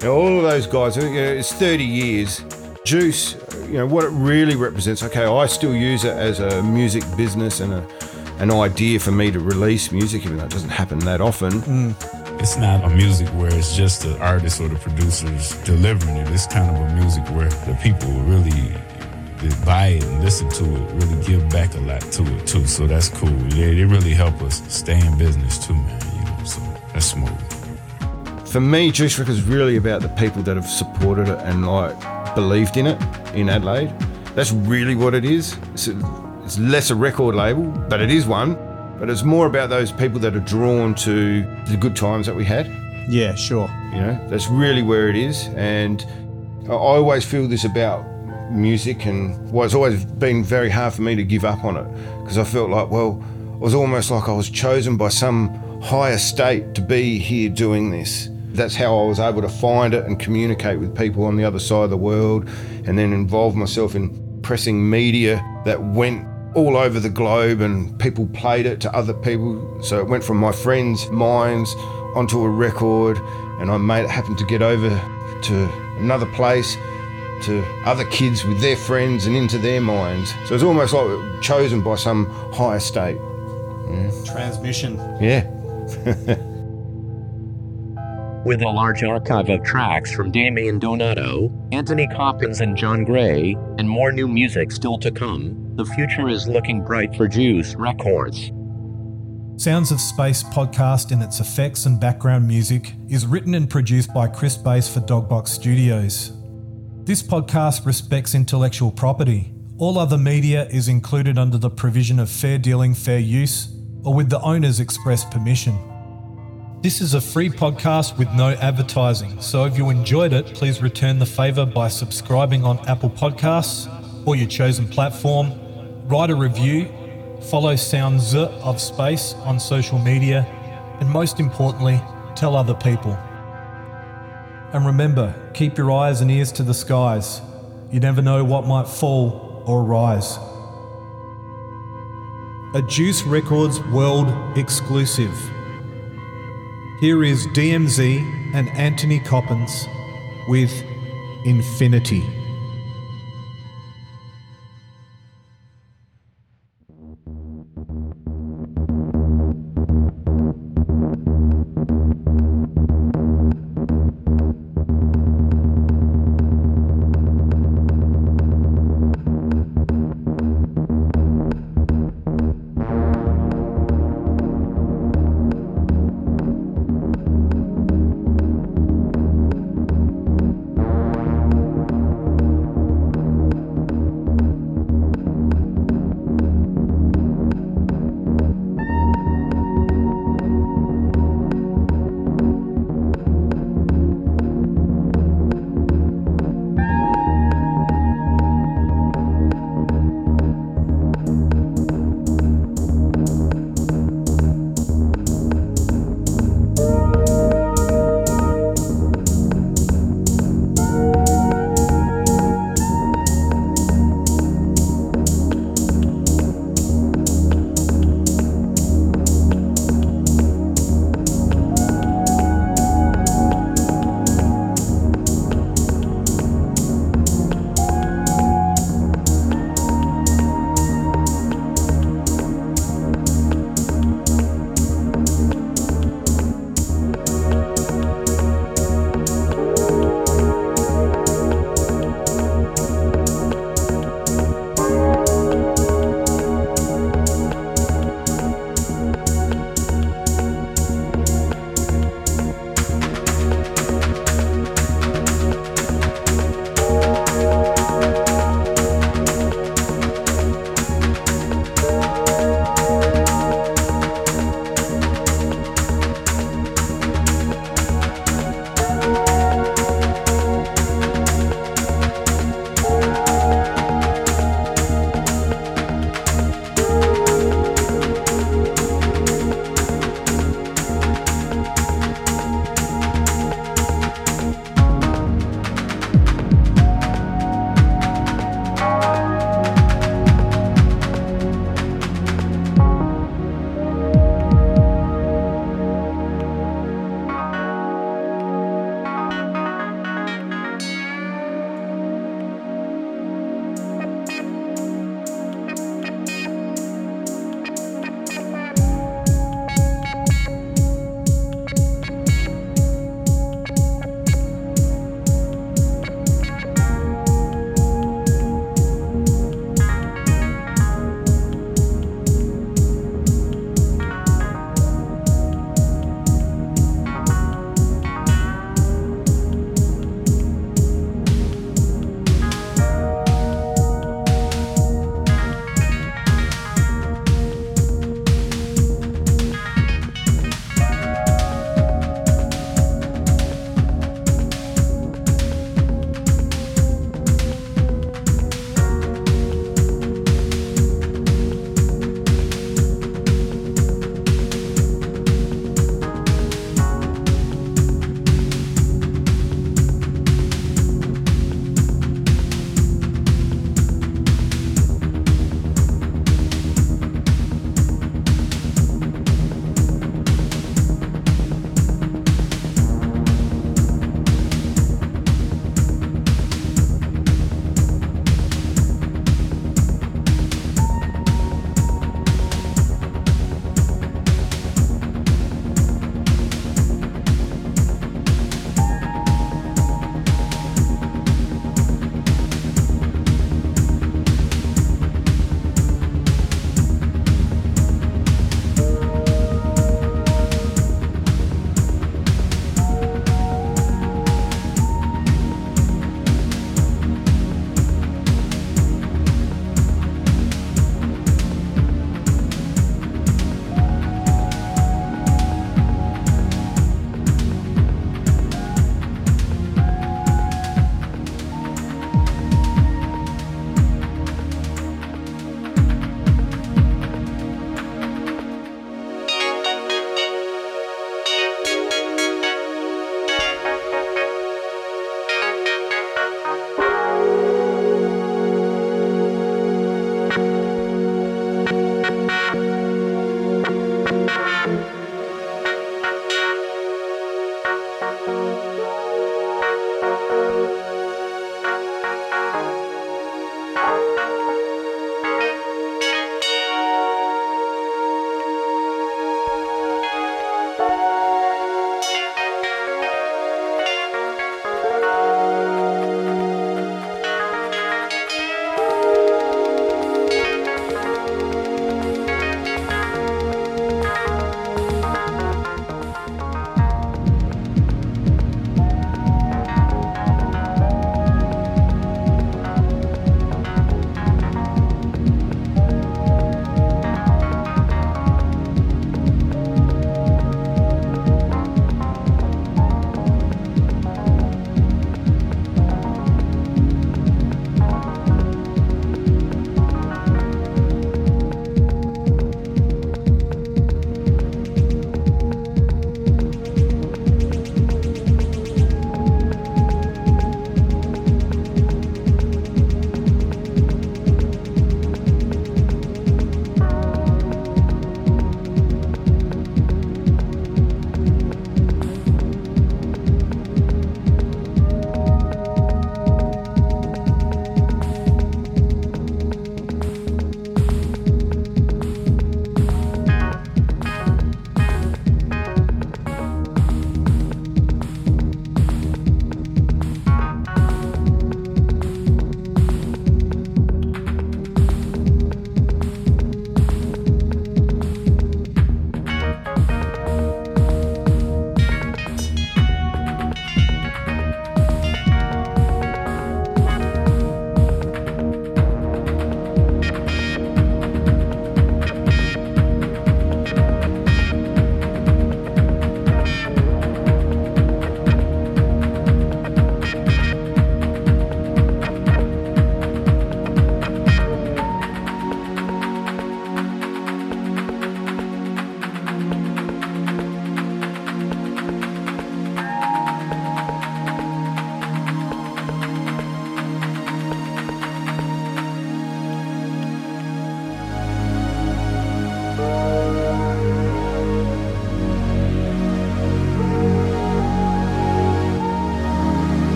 Now, all of those guys, you know, it's 30 years. Juice, you know, what it really represents. Okay, I still use it as a music business and a, an idea for me to release music, even though it doesn't happen that often. Mm. It's not a music where it's just the artist or the producers delivering it. It's kind of a music where the people really that buy it and listen to it really give back a lot to it too. So that's cool. They, they really help us stay in business too, man. You know, so that's smooth. For me, Juice Records is really about the people that have supported it and like believed in it in Adelaide. That's really what it is. It's, it's less a record label, but it is one. But it's more about those people that are drawn to the good times that we had. Yeah, sure. You know, that's really where it is. And I always feel this about music, and well, it's always been very hard for me to give up on it because I felt like, well, it was almost like I was chosen by some higher state to be here doing this. That's how I was able to find it and communicate with people on the other side of the world, and then involve myself in pressing media that went all over the globe and people played it to other people. So it went from my friends' minds onto a record, and I made it happen to get over to another place to other kids with their friends and into their minds. So it's almost like chosen by some higher state. Transmission. Yeah. With a large archive of tracks from Damien Donato, Anthony Coppins, and John Gray, and more new music still to come, the future is looking bright for Juice Records. Sounds of Space podcast in its effects and background music is written and produced by Chris Bass for Dogbox Studios. This podcast respects intellectual property. All other media is included under the provision of fair dealing, fair use, or with the owner's express permission. This is a free podcast with no advertising, so if you enjoyed it, please return the favour by subscribing on Apple Podcasts or your chosen platform, write a review, follow Sounds of Space on social media, and most importantly, tell other people. And remember, keep your eyes and ears to the skies. You never know what might fall or rise. A Juice Records world exclusive. Here is DMZ and Anthony Coppins with Infinity.